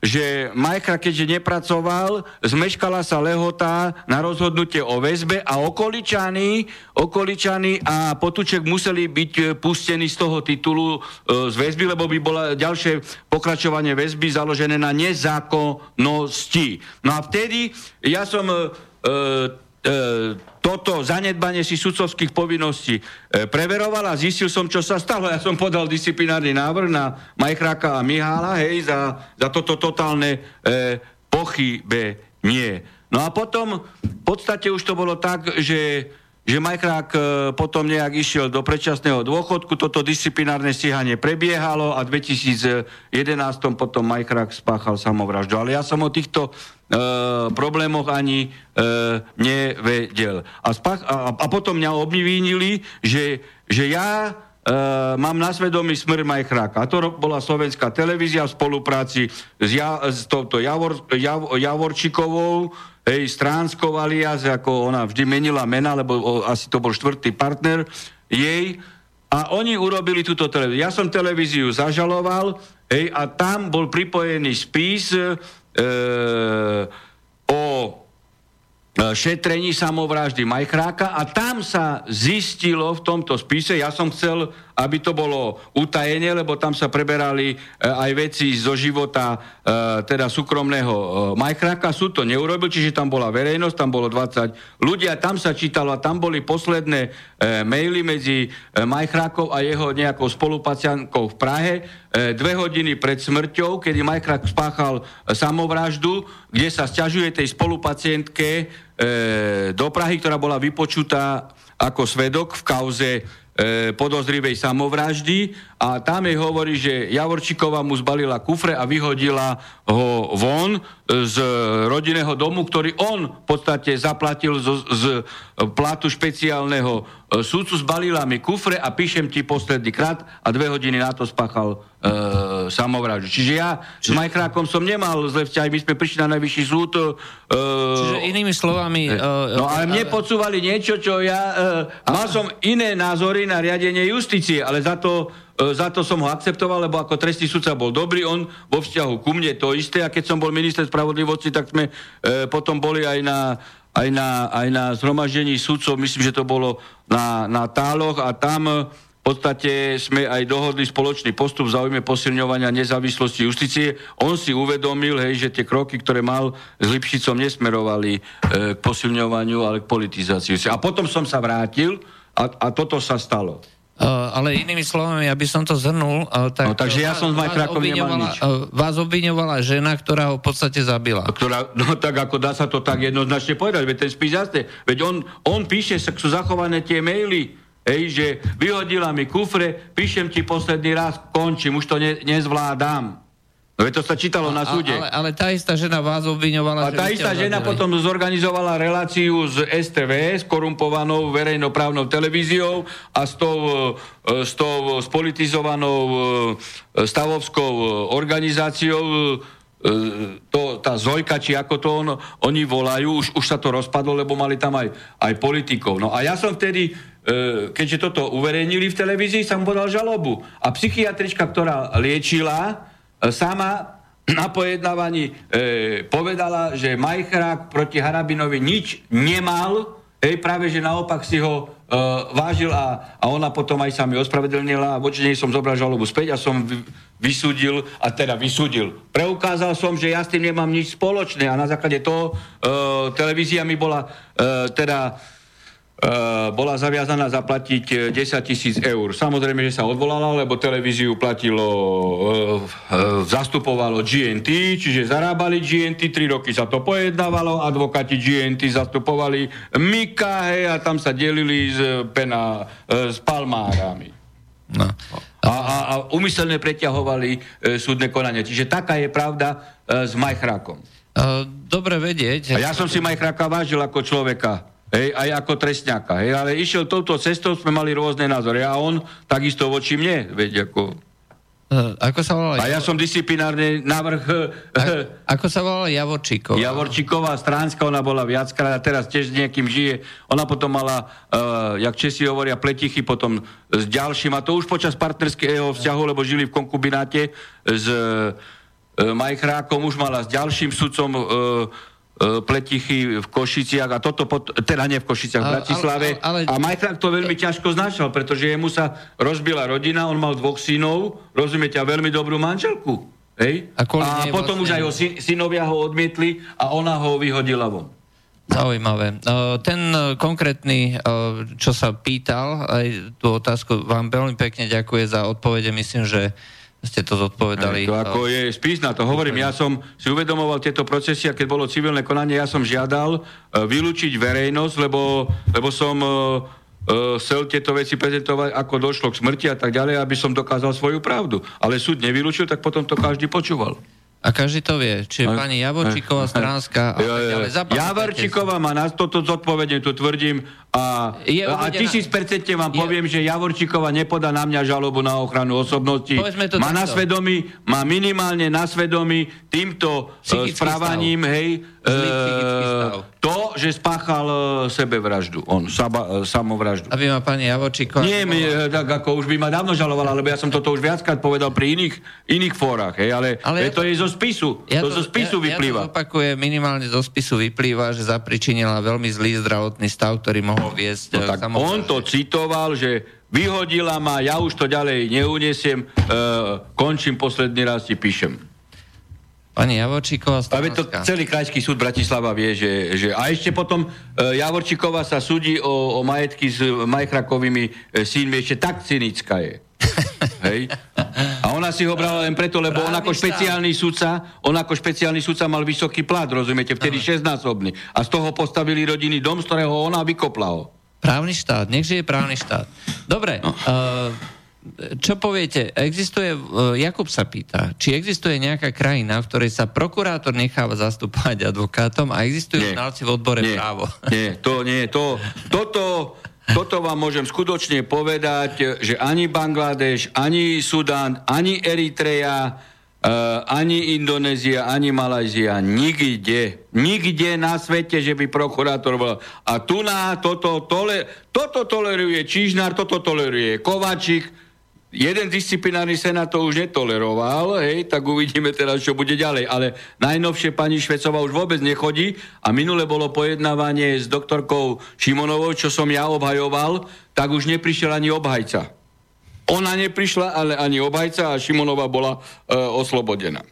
že Majka, keďže nepracoval, zmeškala sa lehota na rozhodnutie o väzbe a okoličany, okoličany a Potúček museli byť e, pustení z toho titulu e, z väzby, lebo by bola ďalšie pokračovanie väzby založené na nezákonnosti. No a vtedy ja som e, e, toto zanedbanie si sudcovských povinností e, preveroval a zistil som, čo sa stalo. Ja som podal disciplinárny návrh na Majchráka a Mihála, hej, za, za toto totálne e, pochybenie. No a potom v podstate už to bolo tak, že že Majchrák e, potom nejak išiel do predčasného dôchodku, toto disciplinárne stíhanie prebiehalo a v 2011 potom Majchrák spáchal samovraždu. Ale ja som o týchto e, problémoch ani e, nevedel. A, spach, a, a potom mňa obvinili, že, že ja e, mám na svedomí smrť Majchráka. A to bola slovenská televízia v spolupráci s, ja, s touto Javor, Jav, Javorčikovou, hej, Stránskou alias, ako ona vždy menila mena, lebo o, asi to bol štvrtý partner jej, a oni urobili túto televíziu. Ja som televíziu zažaloval, hej, a tam bol pripojený spis o E, šetrení samovraždy Majchráka a tam sa zistilo v tomto spise, ja som chcel, aby to bolo utajenie, lebo tam sa preberali e, aj veci zo života e, teda súkromného Majchráka, súd to neurobil, čiže tam bola verejnosť, tam bolo 20 ľudí a tam sa čítalo a tam boli posledné maily medzi Majchrákov a jeho nejakou spolupaciankou v Prahe dve hodiny pred smrťou, kedy Majchrák spáchal samovraždu, kde sa sťažuje tej spolupacientke e, do Prahy, ktorá bola vypočutá ako svedok v kauze e, podozrivej samovraždy a tam jej hovorí, že Javorčíková mu zbalila kufre a vyhodila ho von z rodinného domu, ktorý on v podstate zaplatil z, z platu špeciálneho e, súdcu, zbalila mi kufre a píšem ti posledný krát a dve hodiny na to spáchal e, samovraždu. Čiže ja Čiže... s Majchrákom som nemal zle vzťahy, my sme prišli na najvyšší súd. E, Čiže inými slovami... E, no ale mne podsúvali niečo, čo ja... E, mal som iné názory na riadenie justície, ale za to E, za to som ho akceptoval, lebo ako trestný sudca bol dobrý, on vo vzťahu ku mne to isté a keď som bol minister spravodlivosti, tak sme e, potom boli aj na, aj, na, aj na zhromaždení sudcov, myslím, že to bolo na, na táloch a tam v podstate sme aj dohodli spoločný postup v záujme posilňovania nezávislosti justície. On si uvedomil, hej, že tie kroky, ktoré mal s Lipšicom, nesmerovali e, k posilňovaniu, ale k politizácii. A potom som sa vrátil a, a toto sa stalo. Uh, ale inými slovami, aby som to zhrnul, uh, tak... No, takže ja som s Majtrakom nemal nič. Uh, vás obviňovala žena, ktorá ho v podstate zabila. Ktorá, no tak ako dá sa to tak jednoznačne povedať, veď ten spis jasne. Veď on, on píše, sú zachované tie maily, Ej, že vyhodila mi kufre, píšem ti posledný raz, končím, už to ne, nezvládam. No to sa čítalo na súde. Ale, ale tá istá žena vás obviňovala. A tá istá žena potom zorganizovala reláciu z STV, s korumpovanou verejnoprávnou televíziou a s tou, e, s tou spolitizovanou e, stavovskou organizáciou e, to, tá Zojka, či ako to on, oni volajú, už, už sa to rozpadlo, lebo mali tam aj, aj politikov. No a ja som vtedy, keďže toto uverejnili v televízii, som podal žalobu. A psychiatrička, ktorá liečila, sama na pojednávaní e, povedala, že Majchrák proti Harabinovi nič nemal, hej, práve že naopak si ho e, vážil a, a ona potom aj sa mi ospravedlnila a voči nej som zobral žalobu späť a som vysúdil, a teda vysúdil. Preukázal som, že ja s tým nemám nič spoločné a na základe toho e, televízia mi bola e, teda bola zaviazaná zaplatiť 10 eh, tisíc eur. Samozrejme, že sa odvolala, lebo televíziu platilo, uh, zastupovalo GNT, čiže zarábali GNT, 3 roky sa to pojednávalo, advokáti GNT zastupovali Mika, hej, a tam sa delili s, pena, s palmárami. No. A, a, a umyselne preťahovali uh, súdne konanie. Čiže taká je pravda uh, s Majchrákom. Uh, dobre vedieť. A ja som si Majchráka vážil ako človeka. Hej, aj ako trestňaka. Hej, ale išiel touto cestou, sme mali rôzne názory. A on takisto voči mne, veď ako... Uh, ako sa volala? A ja som disciplinárny návrh... A, ako sa volala Javorčíková? Javorčíková, Stránska, ona bola viackrát a teraz tiež s niekým žije. Ona potom mala, uh, jak Česi hovoria, pletichy potom s ďalším a to už počas partnerského vzťahu, lebo žili v konkubináte s uh, Majchrákom, už mala s ďalším sudcom uh, pletichy v Košiciach a toto, pod, teda nie v Košiciach, v Bratislave. Ale, ale, ale... A Majchrák to veľmi ťažko znašal, pretože jemu sa rozbila rodina, on mal dvoch synov, rozumiete, a veľmi dobrú manželku. Hej? A, a potom vlastne... už aj ho syn, synovia ho odmietli a ona ho vyhodila von. Zaujímavé. E, ten konkrétny, e, čo sa pýtal, aj tú otázku, vám veľmi pekne ďakuje za odpovede. Myslím, že ste to zodpovedali. To ako je spís na to. Hovorím, ja som si uvedomoval tieto procesy a keď bolo civilné konanie, ja som žiadal uh, vylúčiť verejnosť, lebo, lebo som uh, chcel tieto veci prezentovať, ako došlo k smrti a tak ďalej, aby som dokázal svoju pravdu. Ale súd nevylúčil, tak potom to každý počúval. A každý to vie. Čiže a, pani Javorčíková, Stránska a tak ďalej. Javorčíková má na toto zodpovedne, tu tvrdím. A, je a tisíc percentne vám je, poviem, že Javorčíková nepodá na mňa žalobu na ochranu osobnosti. To má na svedomí, má minimálne na svedomí týmto uh, správaním, stav. hej, uh, to, že spáchal uh, sebevraždu. On, saba, uh, samovraždu. Aby ma pani Javorčíková... Nie, mi, tak ako už by ma dávno žalovala, lebo ja som toto už viackrát povedal pri iných, iných fórach, hej, ale, ale to je zo spisu. Ja to, to zo spisu ja, vyplýva. Ja to opakujem, minimálne zo spisu vyplýva, že zapričinila veľmi zlý zdravotný stav, ktorý mohol viesť. No, tak on to citoval, že vyhodila ma, ja už to ďalej neuniesiem, uh, končím posledný raz, ti píšem. Pani Javorčíková Ale to celý krajský súd Bratislava vie, že... že a ešte potom uh, Javorčíková sa súdi o, o majetky s Majchrakovými uh, synmi, ešte tak cynická je. Hej? A ona si ho brala len preto, lebo on ako špeciálny sudca, on ako špeciálny sudca mal vysoký plat, rozumiete, vtedy šestnásobný. A z toho postavili rodiny dom, z ktorého ona vykopla ho. Právny štát, nech žije právny štát. Dobre, no. uh, čo poviete, existuje, uh, Jakub sa pýta, či existuje nejaká krajina, v ktorej sa prokurátor necháva zastupovať advokátom a existujú znalci v odbore nie, právo? Nie, to nie, to, toto toto vám môžem skutočne povedať, že ani Bangladeš, ani Sudán, ani Eritrea, Uh, ani Indonézia, ani Malajzia, nikde, nikde na svete, že by prokurátor bol. A tu na toto, tole, toto toleruje Čížnár, toto toleruje Kovačík, jeden disciplinárny senát to už netoleroval, hej, tak uvidíme teraz, čo bude ďalej. Ale najnovšie pani Švecová už vôbec nechodí a minule bolo pojednávanie s doktorkou Šimonovou, čo som ja obhajoval, tak už neprišiel ani obhajca. Ona neprišla, ale ani obhajca a Šimonova bola e, oslobodená.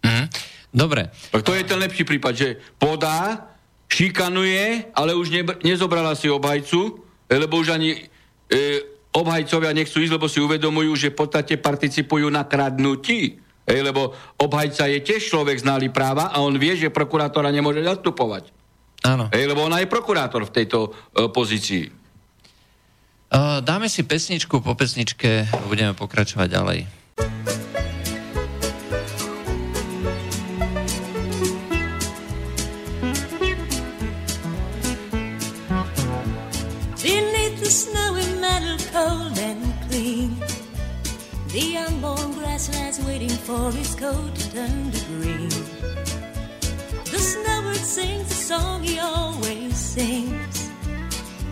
Mm, dobre. Tak to je ten lepší prípad, že podá, šikanuje, ale už ne, nezobrala si obhajcu, lebo už ani e, obhajcovia nechcú ísť, lebo si uvedomujú, že v podstate participujú na kradnutí. Ej, lebo obhajca je tiež človek znalý práva a on vie, že prokurátora nemôže zastupovať. Áno. Ej, lebo ona je prokurátor v tejto uh, pozícii. Uh, dáme si pesničku, po pesničke budeme pokračovať ďalej. The unborn grass lies waiting for its coat to turn to green. The snowbird sings the song he always sings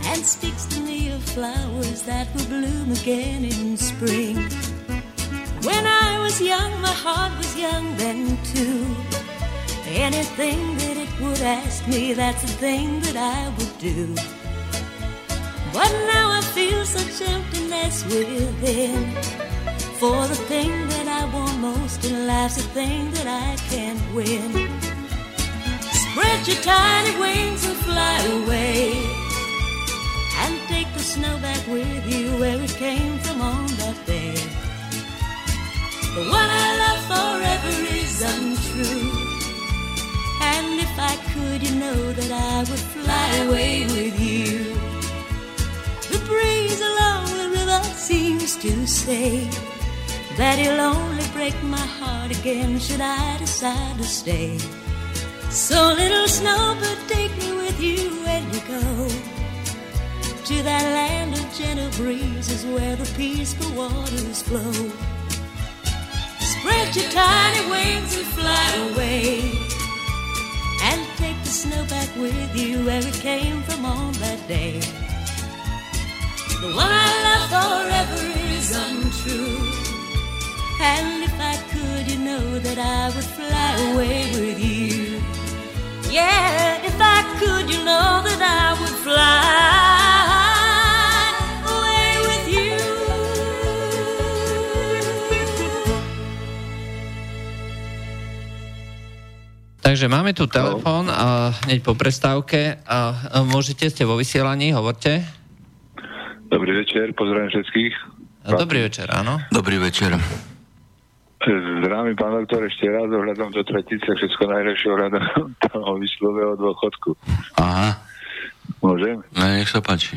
and speaks to me of flowers that will bloom again in spring. When I was young, my heart was young then too. Anything that it would ask me, that's the thing that I would do. But now I feel such emptiness within. For the thing that I want most in life's the thing that I can't win. Spread your tiny wings and fly away. And take the snow back with you where it came from on that day. The one I love forever is untrue. And if I could, you know that I would fly away with you. The breeze along the river seems to say that he'll only break my heart again should I decide to stay. So, little snowbird, take me with you when you go to that land of gentle breezes where the peaceful waters flow. Spread your tiny wings and fly away. And take the snow back with you where it came from on that day. The one I love forever is untrue. And if I could, you know that I would fly away with you. Yeah, if I could, you know that I would fly. Takže máme tu telefón a hneď po prestávke a môžete, ste vo vysielaní, hovorte. Dobrý večer, pozdravím všetkých. Dobrý večer, áno. Dobrý večer. Zdravím, pán doktor, ešte raz ohľadom do tretice, všetko najlepšie ohľadom toho vyslového dôchodku. Aha. Môžem? No, nech sa páči.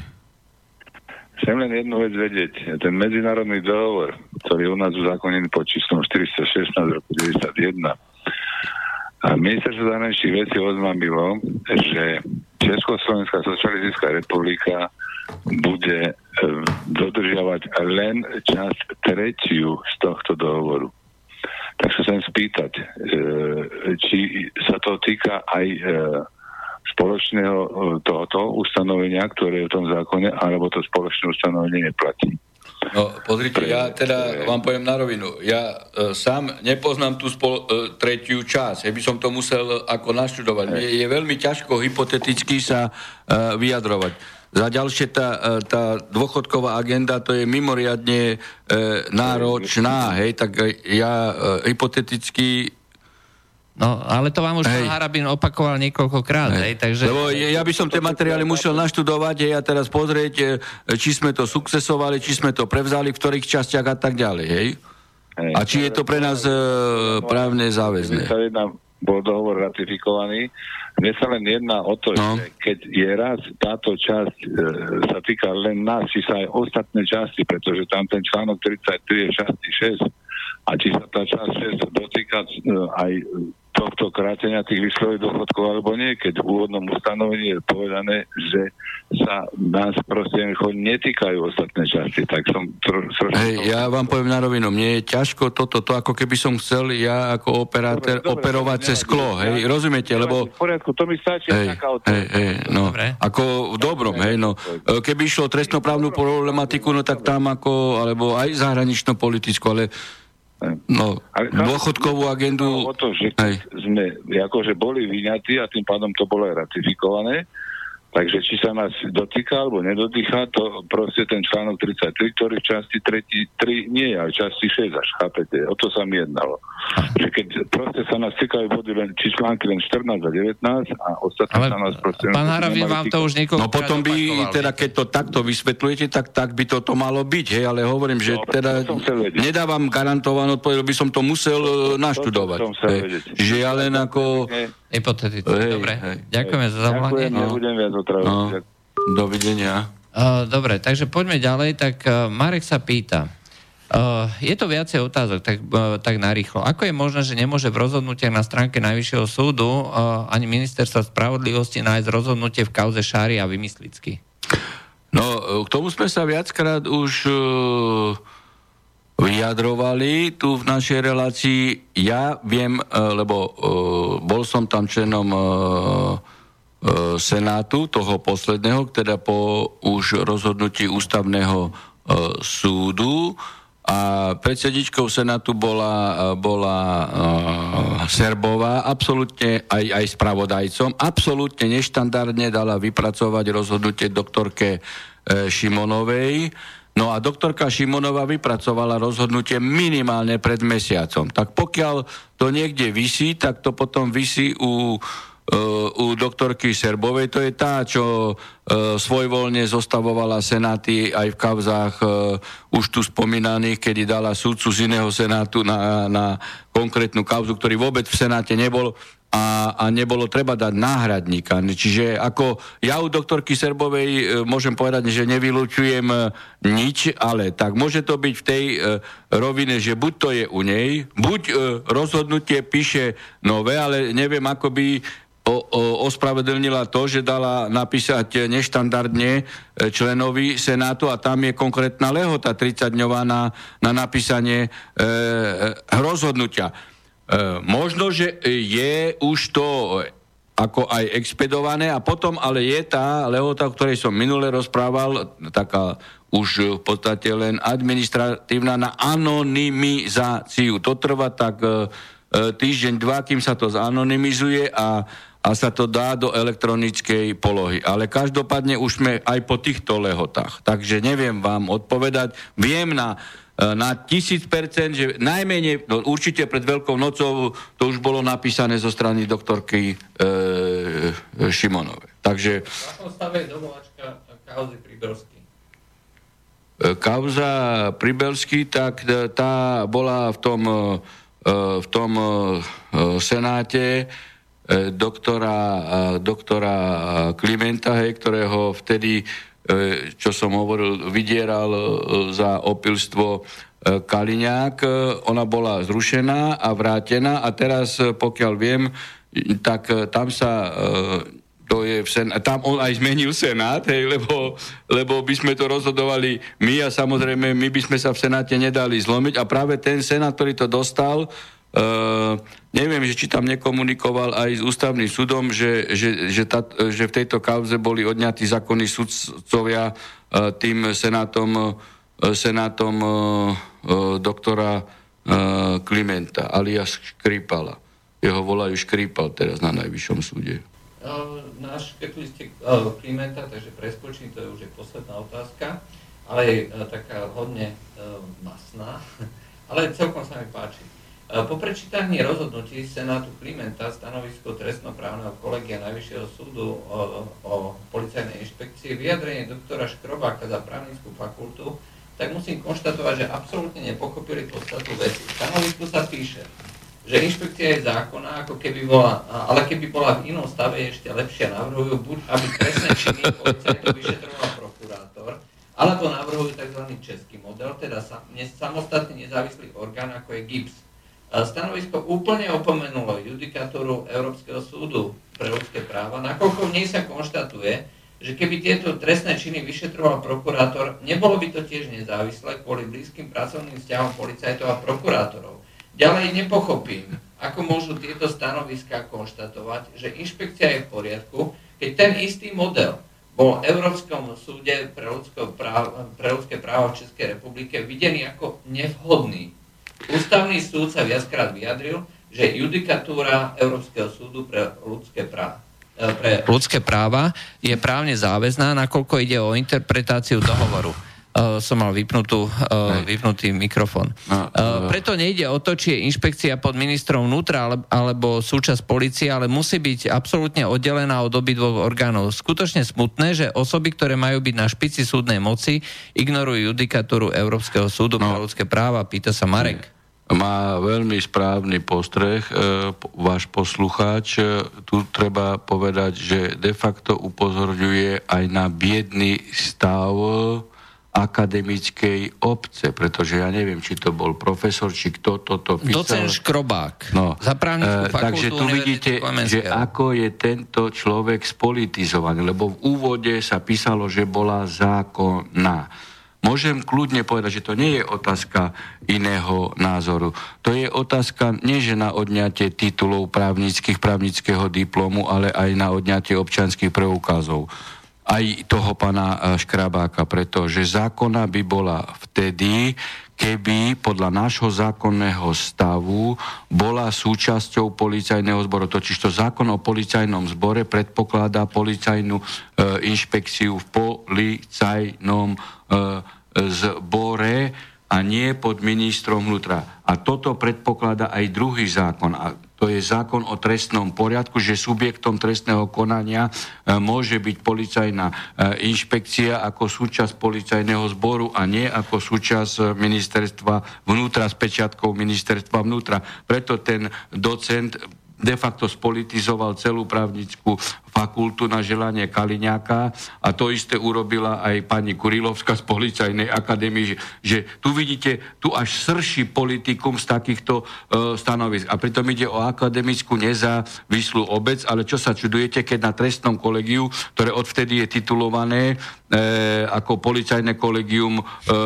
Chcem len jednu vec vedieť. Ten medzinárodný dohovor, ktorý je u nás uzákonený pod číslom 416 roku 91, a ministerstvo zahraničných vecí oznámilo, že Československá socialistická republika bude e, dodržiavať len časť tretiu z tohto dohovoru. Tak sa chcem spýtať, e, či sa to týka aj e, spoločného tohoto ustanovenia, ktoré je v tom zákone, alebo to spoločné ustanovenie neplatí. No, pozrite, ja teda vám poviem na rovinu. Ja e, sám nepoznám tú spol- e, tretiu časť. Ja by som to musel ako naštudovať. Je, je veľmi ťažko hypoteticky sa e, vyjadrovať. Za ďalšie tá, e, tá dôchodková agenda to je mimoriadne e, náročná, hej, tak ja e, hypoteticky No, ale to vám už pán Harabin opakoval niekoľkokrát, hej. hej, takže... Lebo ja by som tie materiály musel naštudovať hej, a teraz pozrieť, e, či sme to sukcesovali, či sme to prevzali, v ktorých častiach a tak ďalej, hej? hej a či je to pre nás uh, právne záväzné. Bol dohovor ratifikovaný. Mne sa len jedná o to, no. že keď je raz táto časť e, sa týka len nás, či sa aj ostatné časti, pretože tam ten článok 33 je časti 6, a či sa tá časť 6 dotýka e, aj tohto krátenia tých výslových dôchodkov alebo nie, keď v úvodnom ustanovení je povedané, že sa nás proste netýkajú ostatné časti, tak som tro, trošku... Hej, ja vám poviem na rovinu, mne je ťažko toto, to ako keby som chcel ja ako operátor dobre, operovať dobre, cez sklo, hej, ja, rozumiete, lebo... V poriadku, to mi stačí hej, taká hej, hej, no, dobre. ako v dobrom, hej, no, keby išlo trestnoprávnu problematiku, no tak tam ako, alebo aj zahranično-politickú, ale No, Ale dôchodkovú agendu... O to, že sme akože boli vyňatí a tým pádom to bolo aj ratifikované, Takže či sa nás dotýka alebo nedotýka, to proste ten článok 33, ktorý v časti 3, 3 nie je, ale časti 6 až, chápete? O to sa mi jednalo. Že keď proste sa nás týkajú body len, či články len 14 a 19 a ostatné sa nás proste... Pán Haravin vám to už niekoľko No potom by, teda keď to takto vysvetľujete, tak, tak by to, to malo byť, hej, ale hovorím, že no, teda nedávam garantovanú odpoveď, by som to musel to, to, naštudovať. To, to, to hej, že ja len ako... Hypoteticky. Hej, Dobre, hej. ďakujeme za zavolanie. Ďakujem, nebudem viac otraviť. No. Dovidenia. Uh, dobre, takže poďme ďalej. Tak uh, Marek sa pýta. Uh, je to viacej otázok, tak, uh, tak narýchlo. Ako je možné, že nemôže v rozhodnutiach na stránke Najvyššieho súdu uh, ani ministerstva spravodlivosti nájsť rozhodnutie v kauze Šári a Vymyslicky? No, k tomu sme sa viackrát už uh, vyjadrovali tu v našej relácii. Ja viem, e, lebo uh, bol som tam členom uh, uh, Senátu, toho posledného, teda po už rozhodnutí ústavného uh, súdu. A predsedičkou Senátu bola, bola uh, Serbová, absolútne aj, aj spravodajcom, absolútne neštandardne dala vypracovať rozhodnutie doktorke uh, Šimonovej, No a doktorka Šimonová vypracovala rozhodnutie minimálne pred mesiacom. Tak pokiaľ to niekde vysí, tak to potom vysí u, uh, u doktorky Serbovej. To je tá, čo uh, svojvoľne zostavovala senáty aj v kauzách uh, už tu spomínaných, kedy dala súdcu z iného senátu na, na konkrétnu kauzu, ktorý vôbec v senáte nebol a, a nebolo treba dať náhradníka. Čiže ako ja u doktorky Serbovej e, môžem povedať, že nevylučujem e, nič, ale tak môže to byť v tej e, rovine, že buď to je u nej, buď e, rozhodnutie píše nové, ale neviem, ako by o, o, ospravedlnila to, že dala napísať neštandardne e, členovi Senátu a tam je konkrétna lehota 30-dňová na, na napísanie e, rozhodnutia. E, možno, že je už to ako aj expedované a potom ale je tá lehota, o ktorej som minule rozprával, taká už v podstate len administratívna na anonymizáciu. To trvá tak e, týždeň, dva, kým sa to zanonymizuje a a sa to dá do elektronickej polohy. Ale každopádne už sme aj po týchto lehotách. Takže neviem vám odpovedať. Viem na, e, na tisíc percent, že najmenej, no určite pred Veľkou nocou to už bolo napísané zo strany doktorky e, Šimonovej. Takže... V akom stave je domovačka kauzy Pribelsky? E, kauza Pribelsky, tak e, tá bola v tom, v tom senáte, E, doktora, doktora Klimenta, hej, ktorého vtedy, e, čo som hovoril, vydieral e, za opilstvo Kaliňák. Ona bola zrušená a vrátená a teraz, pokiaľ viem, tak tam sa to je v sen- tam on aj zmenil Senát, hej, lebo, lebo by sme to rozhodovali my a samozrejme my by sme sa v Senáte nedali zlomiť a práve ten Senát, ktorý to dostal, Uh, neviem, že či tam nekomunikoval aj s ústavným súdom, že, že, že, tá, že v tejto kauze boli odňatí zákonní sudcovia uh, tým senátom, uh, senátom uh, uh, doktora uh, Klimenta, alias Škripala. Jeho volajú Škripal teraz na najvyššom súde. Náš, keď ste uh, Klimenta, takže preskočím, to je už je posledná otázka, ale je uh, taká hodne uh, masná, ale celkom sa mi páči. E, po prečítaní rozhodnutí Senátu Klimenta stanovisko trestnoprávneho kolegia Najvyššieho súdu o, o policajnej inšpekcii, vyjadrenie doktora Škrobáka za právnickú fakultu, tak musím konštatovať, že absolútne nepochopili podstatu veci. V sa píše, že inšpekcia je zákonná, ako keby bola, ale keby bola v inom stave ešte lepšia, navrhujú buď, aby trestné činy policajtov vyšetroval prokurátor, alebo navrhujú tzv. český model, teda samostatný nezávislý orgán, ako je GIPS Stanovisko úplne opomenulo judikatúru Európskeho súdu pre ľudské práva, nakoľko v nej sa konštatuje, že keby tieto trestné činy vyšetroval prokurátor, nebolo by to tiež nezávislé kvôli blízkym pracovným vzťahom policajtov a prokurátorov. Ďalej nepochopím, ako môžu tieto stanoviská konštatovať, že inšpekcia je v poriadku, keď ten istý model bol v Európskom súde pre, právo, pre ľudské práva v Českej republike videný ako nevhodný Ústavný súd sa viackrát vyjadril, že judikatúra Európskeho súdu pre ľudské práva e, pre ľudské práva je právne záväzná, nakoľko ide o interpretáciu dohovoru. Uh, som mal vypnutú, uh, vypnutý mikrofón. Uh, preto nejde o to, či je inšpekcia pod ministrom vnútra ale, alebo súčasť policie, ale musí byť absolútne oddelená od obidvoch orgánov. Skutočne smutné, že osoby, ktoré majú byť na špici súdnej moci, ignorujú judikatúru Európskeho súdu no. pre ľudské práva, pýta sa Marek má veľmi správny postreh e, váš poslucháč. Tu treba povedať, že de facto upozorňuje aj na biedný stav akademickej obce, pretože ja neviem, či to bol profesor, či kto toto písal. Docen Škrobák. No, za e, takže tu vidíte, že ako je tento človek spolitizovaný, lebo v úvode sa písalo, že bola zákonná. Môžem kľudne povedať, že to nie je otázka iného názoru. To je otázka nie že na odňatie titulov právnických, právnického diplomu, ale aj na odňatie občanských preukazov. Aj toho pana eh, Škrabáka, pretože zákona by bola vtedy, keby podľa nášho zákonného stavu bola súčasťou policajného zboru. Totiž to zákon o policajnom zbore predpokladá policajnú e, inšpekciu v policajnom e, zbore a nie pod ministrom vnútra. A toto predpokladá aj druhý zákon. A to je zákon o trestnom poriadku, že subjektom trestného konania e, môže byť policajná e, inšpekcia ako súčasť policajného zboru a nie ako súčasť ministerstva vnútra s pečiatkou ministerstva vnútra. Preto ten docent de facto spolitizoval celú právnickú fakultu na želanie Kaliňáka a to isté urobila aj pani Kurilovská z policajnej akadémie, že, tu vidíte, tu až srší politikum z takýchto uh, stanovisk. A pritom ide o akademickú nezávislú obec, ale čo sa čudujete, keď na trestnom kolegiu, ktoré odvtedy je titulované e, ako policajné kolegium e,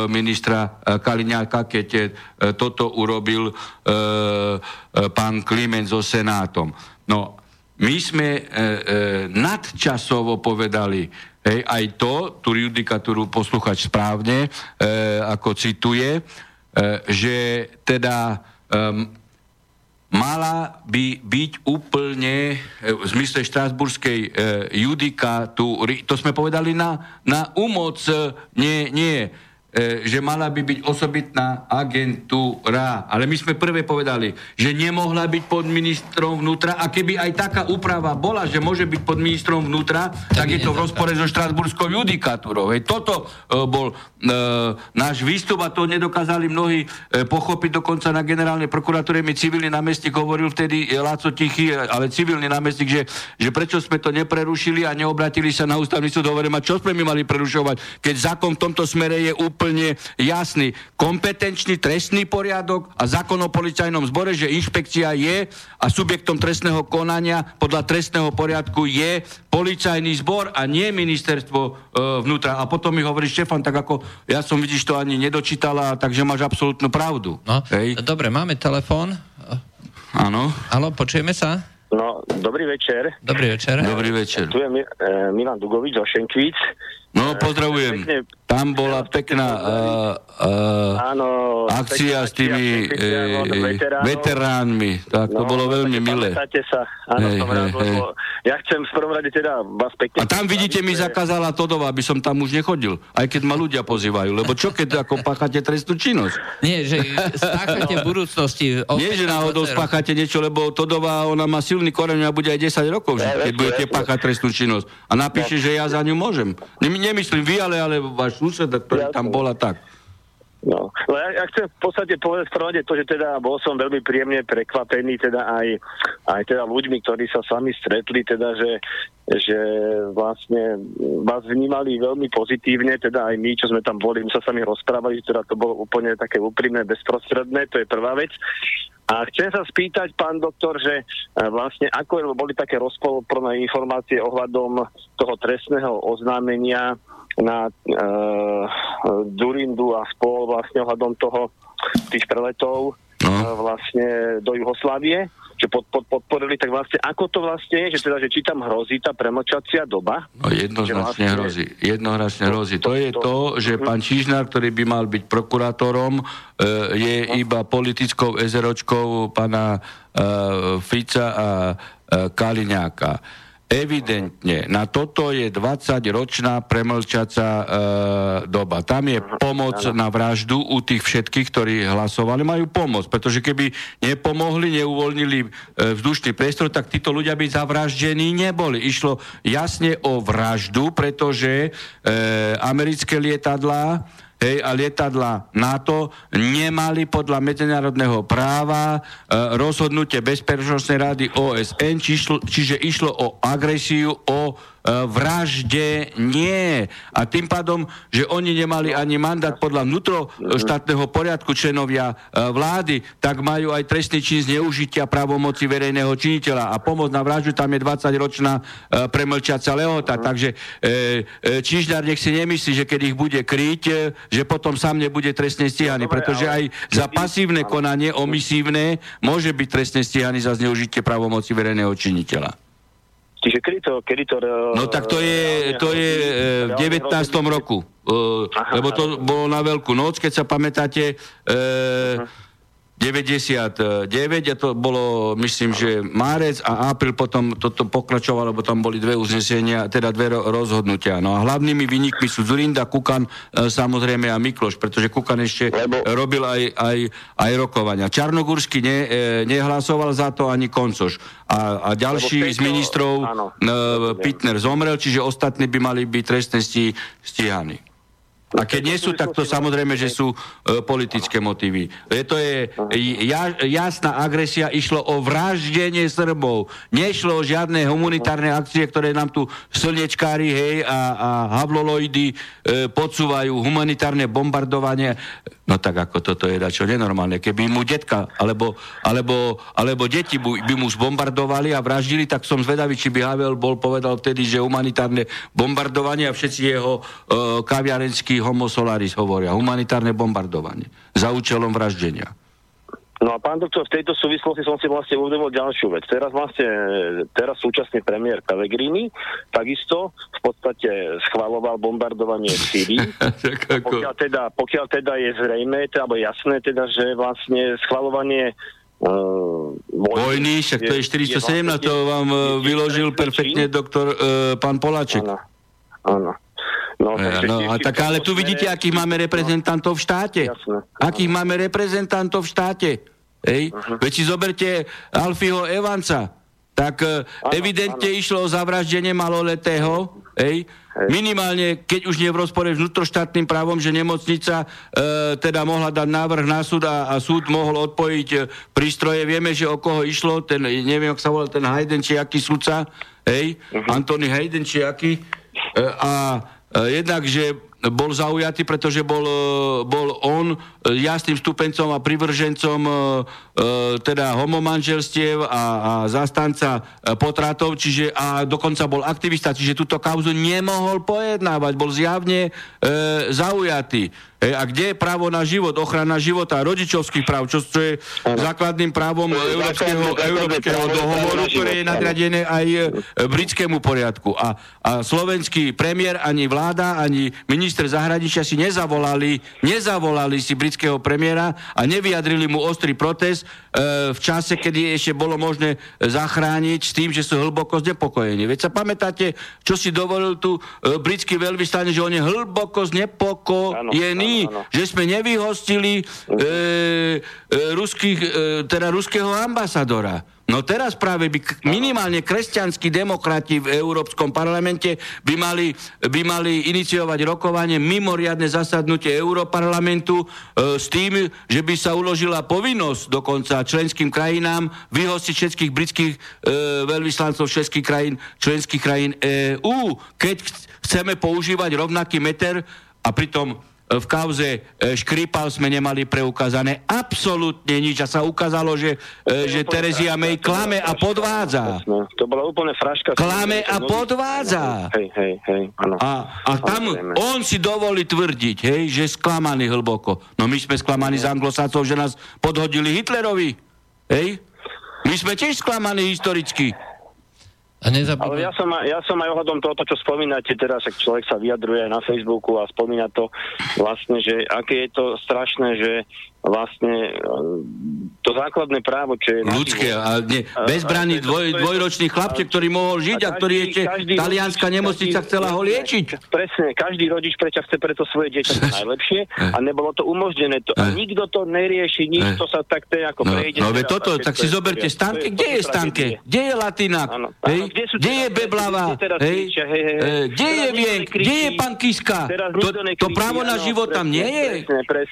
ministra e, Kaliňáka, keď e, toto urobil e, e, pán Klimen so Senátom. No, my sme e, e, nadčasovo povedali, hej, aj to, tú judikatúru poslúchať správne, e, ako cituje, e, že teda e, mala by byť úplne e, v zmysle štrásburskej e, judikatúry, to sme povedali na, na umoc, e, nie, nie že mala by byť osobitná agentúra. Ale my sme prvé povedali, že nemohla byť pod ministrom vnútra a keby aj taká úprava bola, že môže byť pod ministrom vnútra, tak, tak je to v rozpore so Štrasburskou judikatúrou. Hej, toto uh, bol uh, náš výstup a to nedokázali mnohí uh, pochopiť. Dokonca na generálnej prokuratúre mi civilný námestník hovoril vtedy, Láco Tichy, ale civilný námestník, že, že prečo sme to neprerušili a neobratili sa na ústavný súd. Hovorím, a čo sme my mali prerušovať, keď zákon v tomto smere je úplne úplne jasný. Kompetenčný trestný poriadok a zákon o policajnom zbore, že inšpekcia je a subjektom trestného konania podľa trestného poriadku je policajný zbor a nie ministerstvo e, vnútra. A potom mi hovorí Štefan, tak ako ja som vidíš to ani nedočítala, takže máš absolútnu pravdu. No, Hej. Dobre, máme telefón. Áno. Áno, počujeme sa? No, dobrý večer. Dobrý večer. Dobrý večer. Tu je Mi- e, Milan Dugovič zo Šenkvíc. No, pozdravujem. Pekne, Tam bola pekná uh, uh, Áno, akcia s tými veteránov. veteránmi. Tak to No, bolo veľmi milé. Sa, áno, Hej, som rád, hej, lebo ja chcem v prvom rade teda vás pekne... A tam vidíte, mi že- zakázala Todova, aby som tam už nechodil. Aj keď ma ľudia pozývajú. Lebo čo keď ako páchate trestnú činnosť? Nie, že spáchate v budúcnosti. Nie, že 15, náhodou 20 rokov. spáchate niečo, lebo Todová, ona má silný koreň a bude aj 10 rokov žiť, keď budete páchať trestnú činnosť. A napíše, že ja za ňu môžem. Nem- Nemyslím vy, ale, ale váš sused, ktorý Jasne. tam bola tak. No, no ja, ja chcem v podstate povedať v prvom to, že teda bol som veľmi príjemne prekvapený teda aj, aj teda ľuďmi, ktorí sa s vami stretli, teda že, že vlastne vás vnímali veľmi pozitívne, teda aj my, čo sme tam boli, my sa s vami rozprávali, že teda to bolo úplne také úprimné, bezprostredné, to je prvá vec. A chcem sa spýtať, pán doktor, že e, vlastne ako boli také rozporné informácie ohľadom toho trestného oznámenia na e, Durindu a spol vlastne ohľadom toho tých preletov No. e, vlastne do Jugoslávie, že pod, pod, podporili, tak vlastne ako to vlastne je, že teda, že či tam hrozí tá premlčacia doba? No, jednoznačne vlastne- hrozí. Jednoznačne hrozí. To je to- to, že Mhm. pán Čižnár, ktorý by mal byť prokurátorom, e, je iba politickou ezeročkou pána e, Fica a e, Kaliňáka. Evidentne, na toto je 20-ročná premlčaca e, doba. Tam je pomoc na vraždu u tých všetkých, ktorí hlasovali, majú pomoc, pretože keby nepomohli, neuvoľnili e, vzdušný priestor, tak títo ľudia by zavraždení neboli. Išlo jasne o vraždu, pretože e, americké lietadlá hej, a lietadla NATO nemali podľa medzinárodného práva e, rozhodnutie Bezpečnostnej rady OSN, či šlo, čiže išlo o agresiu, o vražde nie. A tým pádom, že oni nemali ani mandát podľa vnútroštátneho poriadku členovia e, vlády, tak majú aj trestný čin zneužitia právomoci verejného činiteľa. A pomoc na vraždu tam je 20-ročná e, premlčiaca lehota. Takže e, e, Čižnár nech si nemyslí, že keď ich bude kryť, e, že potom sám nebude trestne stíhaný, pretože aj za pasívne konanie, omisívne, môže byť trestne stíhaný za zneužitie právomoci verejného činiteľa. Čiže kedy to... Kedy to No tak to je, to je e, v 19. roku. E, Aha, lebo to aha. bolo na Veľkú noc, keď sa pamätáte, e, 99 a to bolo, myslím, že márec a apríl potom toto pokračovalo, lebo tam boli dve uznesenia, teda dve ro- rozhodnutia. No a hlavnými vynikmi sú Zurinda, Kukan, e, samozrejme a Mikloš, pretože Kukan ešte Lebo- robil aj, aj, aj rokovania. Čarnogórsky ne, e, nehlasoval za to ani Koncoš. A, a ďalší v z tejto- ministrov áno. e, Pitner zomrel, čiže ostatní by mali byť trestne stí, stíhaní. A keď nie sú, tak to samozrejme, že sú e, politické motívy. E, to je ja, jasná agresia, išlo o vraždenie Srbov. Nešlo o žiadne humanitárne akcie, ktoré nám tu slnečkári, hej, a, a havloloidy e, podsúvajú, humanitárne bombardovanie. No tak ako toto je dačo nenormálne. Keby mu detka alebo, alebo, alebo deti by mu zbombardovali a vraždili, tak som zvedavý, či by Havel bol povedal vtedy, že humanitárne bombardovanie a všetci jeho e, kaviarenskí homosolaris hovoria. Humanitárne bombardovanie za účelom vraždenia. No a pán doktor, v tejto súvislosti som si vlastne uvedomil ďalšiu vec. Teraz vlastne, teraz súčasný premiér Pellegrini takisto v podstate schvaloval bombardovanie v Syrii. pokiaľ, teda, pokiaľ teda je zrejme, alebo jasné teda, že vlastne schvalovanie Uh, vojny, však to je 407, je, to vám je, e, vyložil perfektne doktor uh, pán Poláček. Áno, áno. No, ja, no, a tak ale tu vidíte, akých máme reprezentantov v štáte. Jasné. Akých máme reprezentantov v štáte. Hej? Uh-huh. Veď si zoberte Alfieho Evanca. Tak ano, evidentne ano. išlo o zavraždenie maloletého. Hej? Hej. Minimálne, keď už nie v rozpore s vnútroštátnym právom, že nemocnica e, teda mohla dať návrh na súd a, a súd mohol odpojiť e, prístroje. Vieme, že o koho išlo, ten, neviem, ak sa volal ten Hayden, či aký sudca, hej, uh-huh. Antony Hayden, či aký. E, a e, jednak, že bol zaujatý, pretože bol, e, bol on jasným stupencom a privržencom teda homomanželstiev a, a zastanca potratov, čiže a dokonca bol aktivista, čiže túto kauzu nemohol pojednávať, bol zjavne e, zaujatý. E, a kde je právo na život, ochrana života, rodičovských práv, čo, čo je ano. základným právom európskeho, európskeho dohovoru, ktoré je nadradené aj e, britskému poriadku. A, a slovenský premiér, ani vláda, ani minister zahraničia si nezavolali, nezavolali si britského premiéra a nevyjadrili mu ostrý protest e, v čase, kedy ešte bolo možné zachrániť s tým, že sú hlboko znepokojení. Veď sa pamätáte, čo si dovolil tu e, britský veľvyslanec, že on je hlboko znepokojený že sme nevyhostili e, e, ruských, e, teda ruského ambasadora. No teraz práve by minimálne kresťanskí demokrati v Európskom parlamente by mali, by mali iniciovať rokovanie mimoriadne zasadnutie Európarlamentu e, s tým, že by sa uložila povinnosť dokonca členským krajinám vyhostiť všetkých britských e, veľvyslancov všetkých krajín, členských krajín EÚ, keď chceme používať rovnaký meter a pritom v kauze e, Škripal sme nemali preukázané absolútne nič a sa ukázalo, že, e, že Terezia May klame a podvádza. To bola úplne fraška. Klame a podvádza. Hej, hej, hej, áno. A, a tam on si dovolí tvrdiť, hej, že sklamaný hlboko. No my sme sklamaní z anglosacov, že nás podhodili Hitlerovi. Hej? My sme tiež sklamaní historicky. A nezabudne... Ale ja som, ja som aj ohľadom toho, čo spomínate teraz, ak človek sa vyjadruje aj na Facebooku a spomína to vlastne, že aké je to strašné, že vlastne e, to základné právo, čo je... Ľudské, a ne, bezbranný dvoj, dvojročný chlapček, ktorý mohol žiť a, a ktorý ešte talianská nemocnica chcela ho liečiť. Presne, každý rodič prečo chce preto svoje dieťa najlepšie a nebolo to umožnené. To, a nikto to nerieši, nič, to sa tak te ako no, prejde. No, ve toto, tak si zoberte Stanke, kde je Stanke? Kde je Latinák? Kde, kde je Beblava? Kde je Vienk? Kde je pán Kiska? To právo na život tam nie je?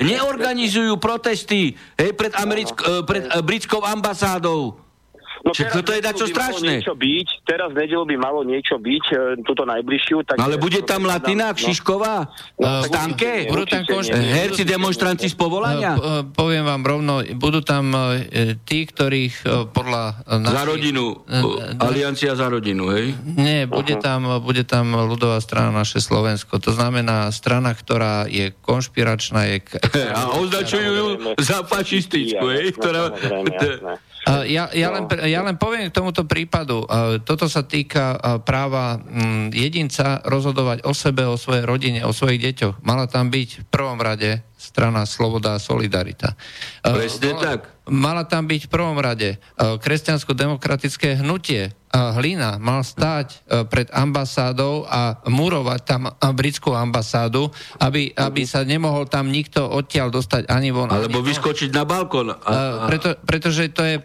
Neorganizujú proti protesty hej, pred, americk- pred uh, britskou ambasádou. No Čiže toto je dačo strašné. Niečo byť, teraz v nedelu by malo niečo byť, e, túto najbližšiu. Tak no ale bude tam Latina, no, Šišková, no, Stanke, budú tam konš- herci, demonstranti z povolania? No, poviem vám rovno, budú tam e, tí, ktorých e, podľa... Našich, za rodinu, e, Aliancia za rodinu, hej? Nie, bude tam, bude tam ľudová strana naše Slovensko. To znamená strana, ktorá je konšpiračná, je... A označujú ju za fašistickú, hej? Ktorá... Ja, ja, len, ja len poviem k tomuto prípadu. Toto sa týka práva mm, jedinca rozhodovať o sebe, o svojej rodine, o svojich deťoch. Mala tam byť v prvom rade strana Sloboda a Solidarita. Presne mala, tak. Mala tam byť v prvom rade kresťansko-demokratické hnutie. Hlina mal stáť pred ambasádou a murovať tam britskú ambasádu, aby, aby sa nemohol tam nikto odtiaľ dostať ani von. Alebo ani vyskočiť na balkón. A, a... Preto, pretože to je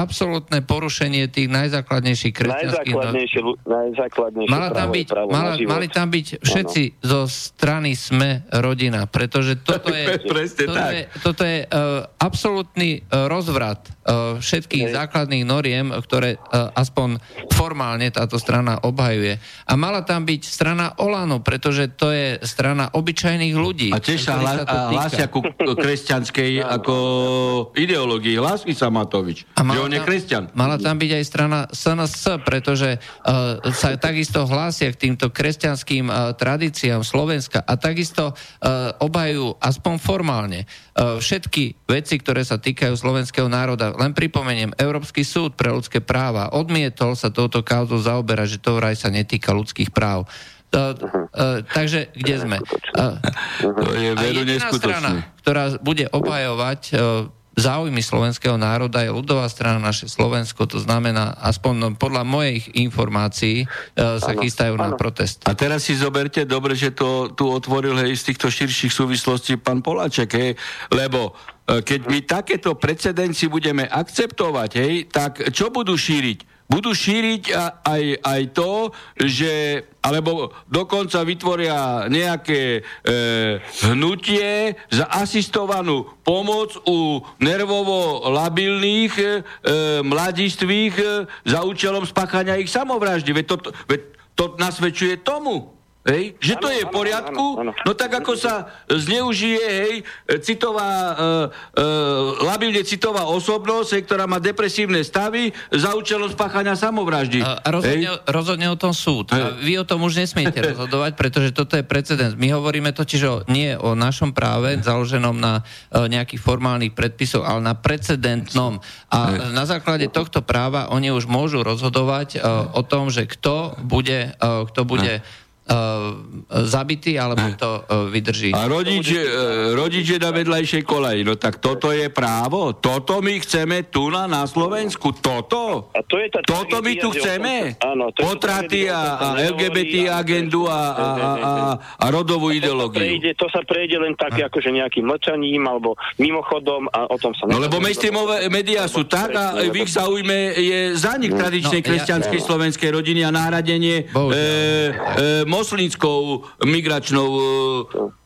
absolútne porušenie tých najzákladnejších kresťanských... Najzákladnejšie, najzákladnejšie mala tam právo byť, právo mala, mali tam byť všetci ano. zo strany sme rodina, pretože toto je, toto tak. je, toto je uh, absolútny uh, rozvrat uh, všetkých Hej. základných noriem, ktoré uh, aspoň formálne táto strana obhajuje. A mala tam byť strana Olano, pretože to je strana obyčajných ľudí. A tiež sa, hla, hlásia ku kresťanskej ako ideológii. Hlási sa Matovič, A že on je kresťan. Mala tam byť aj strana SNS, pretože uh, sa takisto hlásia k týmto kresťanským uh, tradíciám Slovenska a takisto uh, obhajujú aspoň formálne uh, všetky veci, ktoré sa týkajú slovenského národa. Len pripomeniem, Európsky súd pre ľudské práva odmietol sa touto kauzou zaoberať, že to vraj sa netýka ľudských práv. Uh, uh, takže kde sme? Uh, To je veru jediná strana, neskutočné. ktorá bude obhajovať e, záujmy slovenského národa je ľudová strana naše Slovensko, to znamená, aspoň no, podľa mojich informácií e, sa Áno, chystajú na áno. protest. A teraz si zoberte, dobre, že to tu otvoril hej, z týchto širších súvislostí pán Poláček, hej, lebo e, keď my takéto precedenci budeme akceptovať, hej, tak čo budú šíriť? Budú šíriť aj, aj to, že, alebo dokonca vytvoria nejaké e, hnutie za asistovanú pomoc u nervovo labilných e, mladistvých e, za účelom spáchania ich samovraždy. Veď to, veď to nasvedčuje tomu. Hej? Že to Áno, je v poriadku? áno, áno. No tak ako sa zneužije, hej, citová, uh, uh, labilne citová osobnosť, hej, ktorá má depresívne stavy za účelom spáchania samovraždy. A a rozhodne, Hej? rozhodne o tom súd. A Hej. vy o tom už nesmiete rozhodovať, pretože toto je precedens. My hovoríme totiž o, nie o našom práve, založenom na e, nejakých formálnych predpisoch, ale na precedentnom. A na základe tohto práva oni už môžu rozhodovať e, o tom, že kto bude, e, kto bude e, zabitý, alebo kto e, vydrží. A rodič, e, rodič je na vedľajšej koleji. No tak toto je právo? Toto my chceme tu na, na Slovensku? Toto? A to je tá Toto my tu chceme? áno, to Potraty a, a LGBT a- agendu a, a, a, a, a rodovú To sa, ideológiu. prejde, to sa prejde len tak, akože nejakým mlčaním alebo mimochodom a o tom sa... No lebo mainstreamové médiá sú tak a v ich záujme je zanik tradičnej No, kresťanskej slovenskej rodiny a nahradenie e, e, moslínskou migračnou e,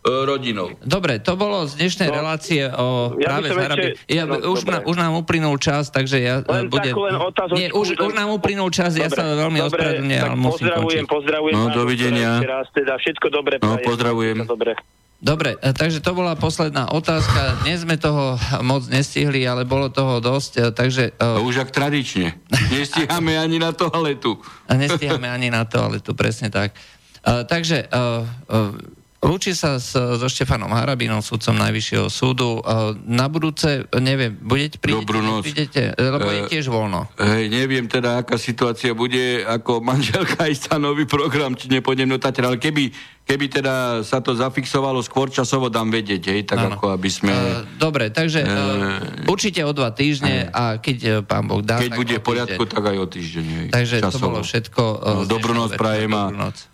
e, rodinou. Dobre, to bolo z dnešnej No, relácie o ja práve som z Arabie. ešte- Ja, no, už, dobre. na, už nám uplynul čas, takže ja Len e, budem... takú len otázočku, Nie, už, už nám uplynul čas, ja Dobre, sa veľmi dobre, ospravedlňujem, ale musím pozdravujem, končiť. pozdravujem. No, dovidenia. raz, teda všetko dobré. No, prajem. pozdravujem. Dobre. Dobre, takže to bola posledná otázka. Dnes sme toho moc nestihli, ale bolo toho dosť, takže e, už ak tradične. Nestíhame ani na toaletu. a nestíhame ani na to, ale to presne tak. E, Takže e, e, Lúči sa s, so Štefanom Harabinom, sudcom Najvyššieho súdu. E, Na budúce, neviem, budete prídete, Dobrú noc. prídete, lebo je E, tiež voľno. Hej, neviem teda, aká situácia bude, ako manželka na nový program, či nepôjdem do ale keby, keby teda sa to zafixovalo skôr časovo, dám vedieť, hej, tak Áno. ako aby sme... E, Dobre, takže e, určite o dva týždne a keď e, pán Boh dá... Keď bude v poriadku, tak aj o týždeň. Hej, Takže to časovo. bolo všetko. e, No, dobrú noc prajem a Dobrú noc.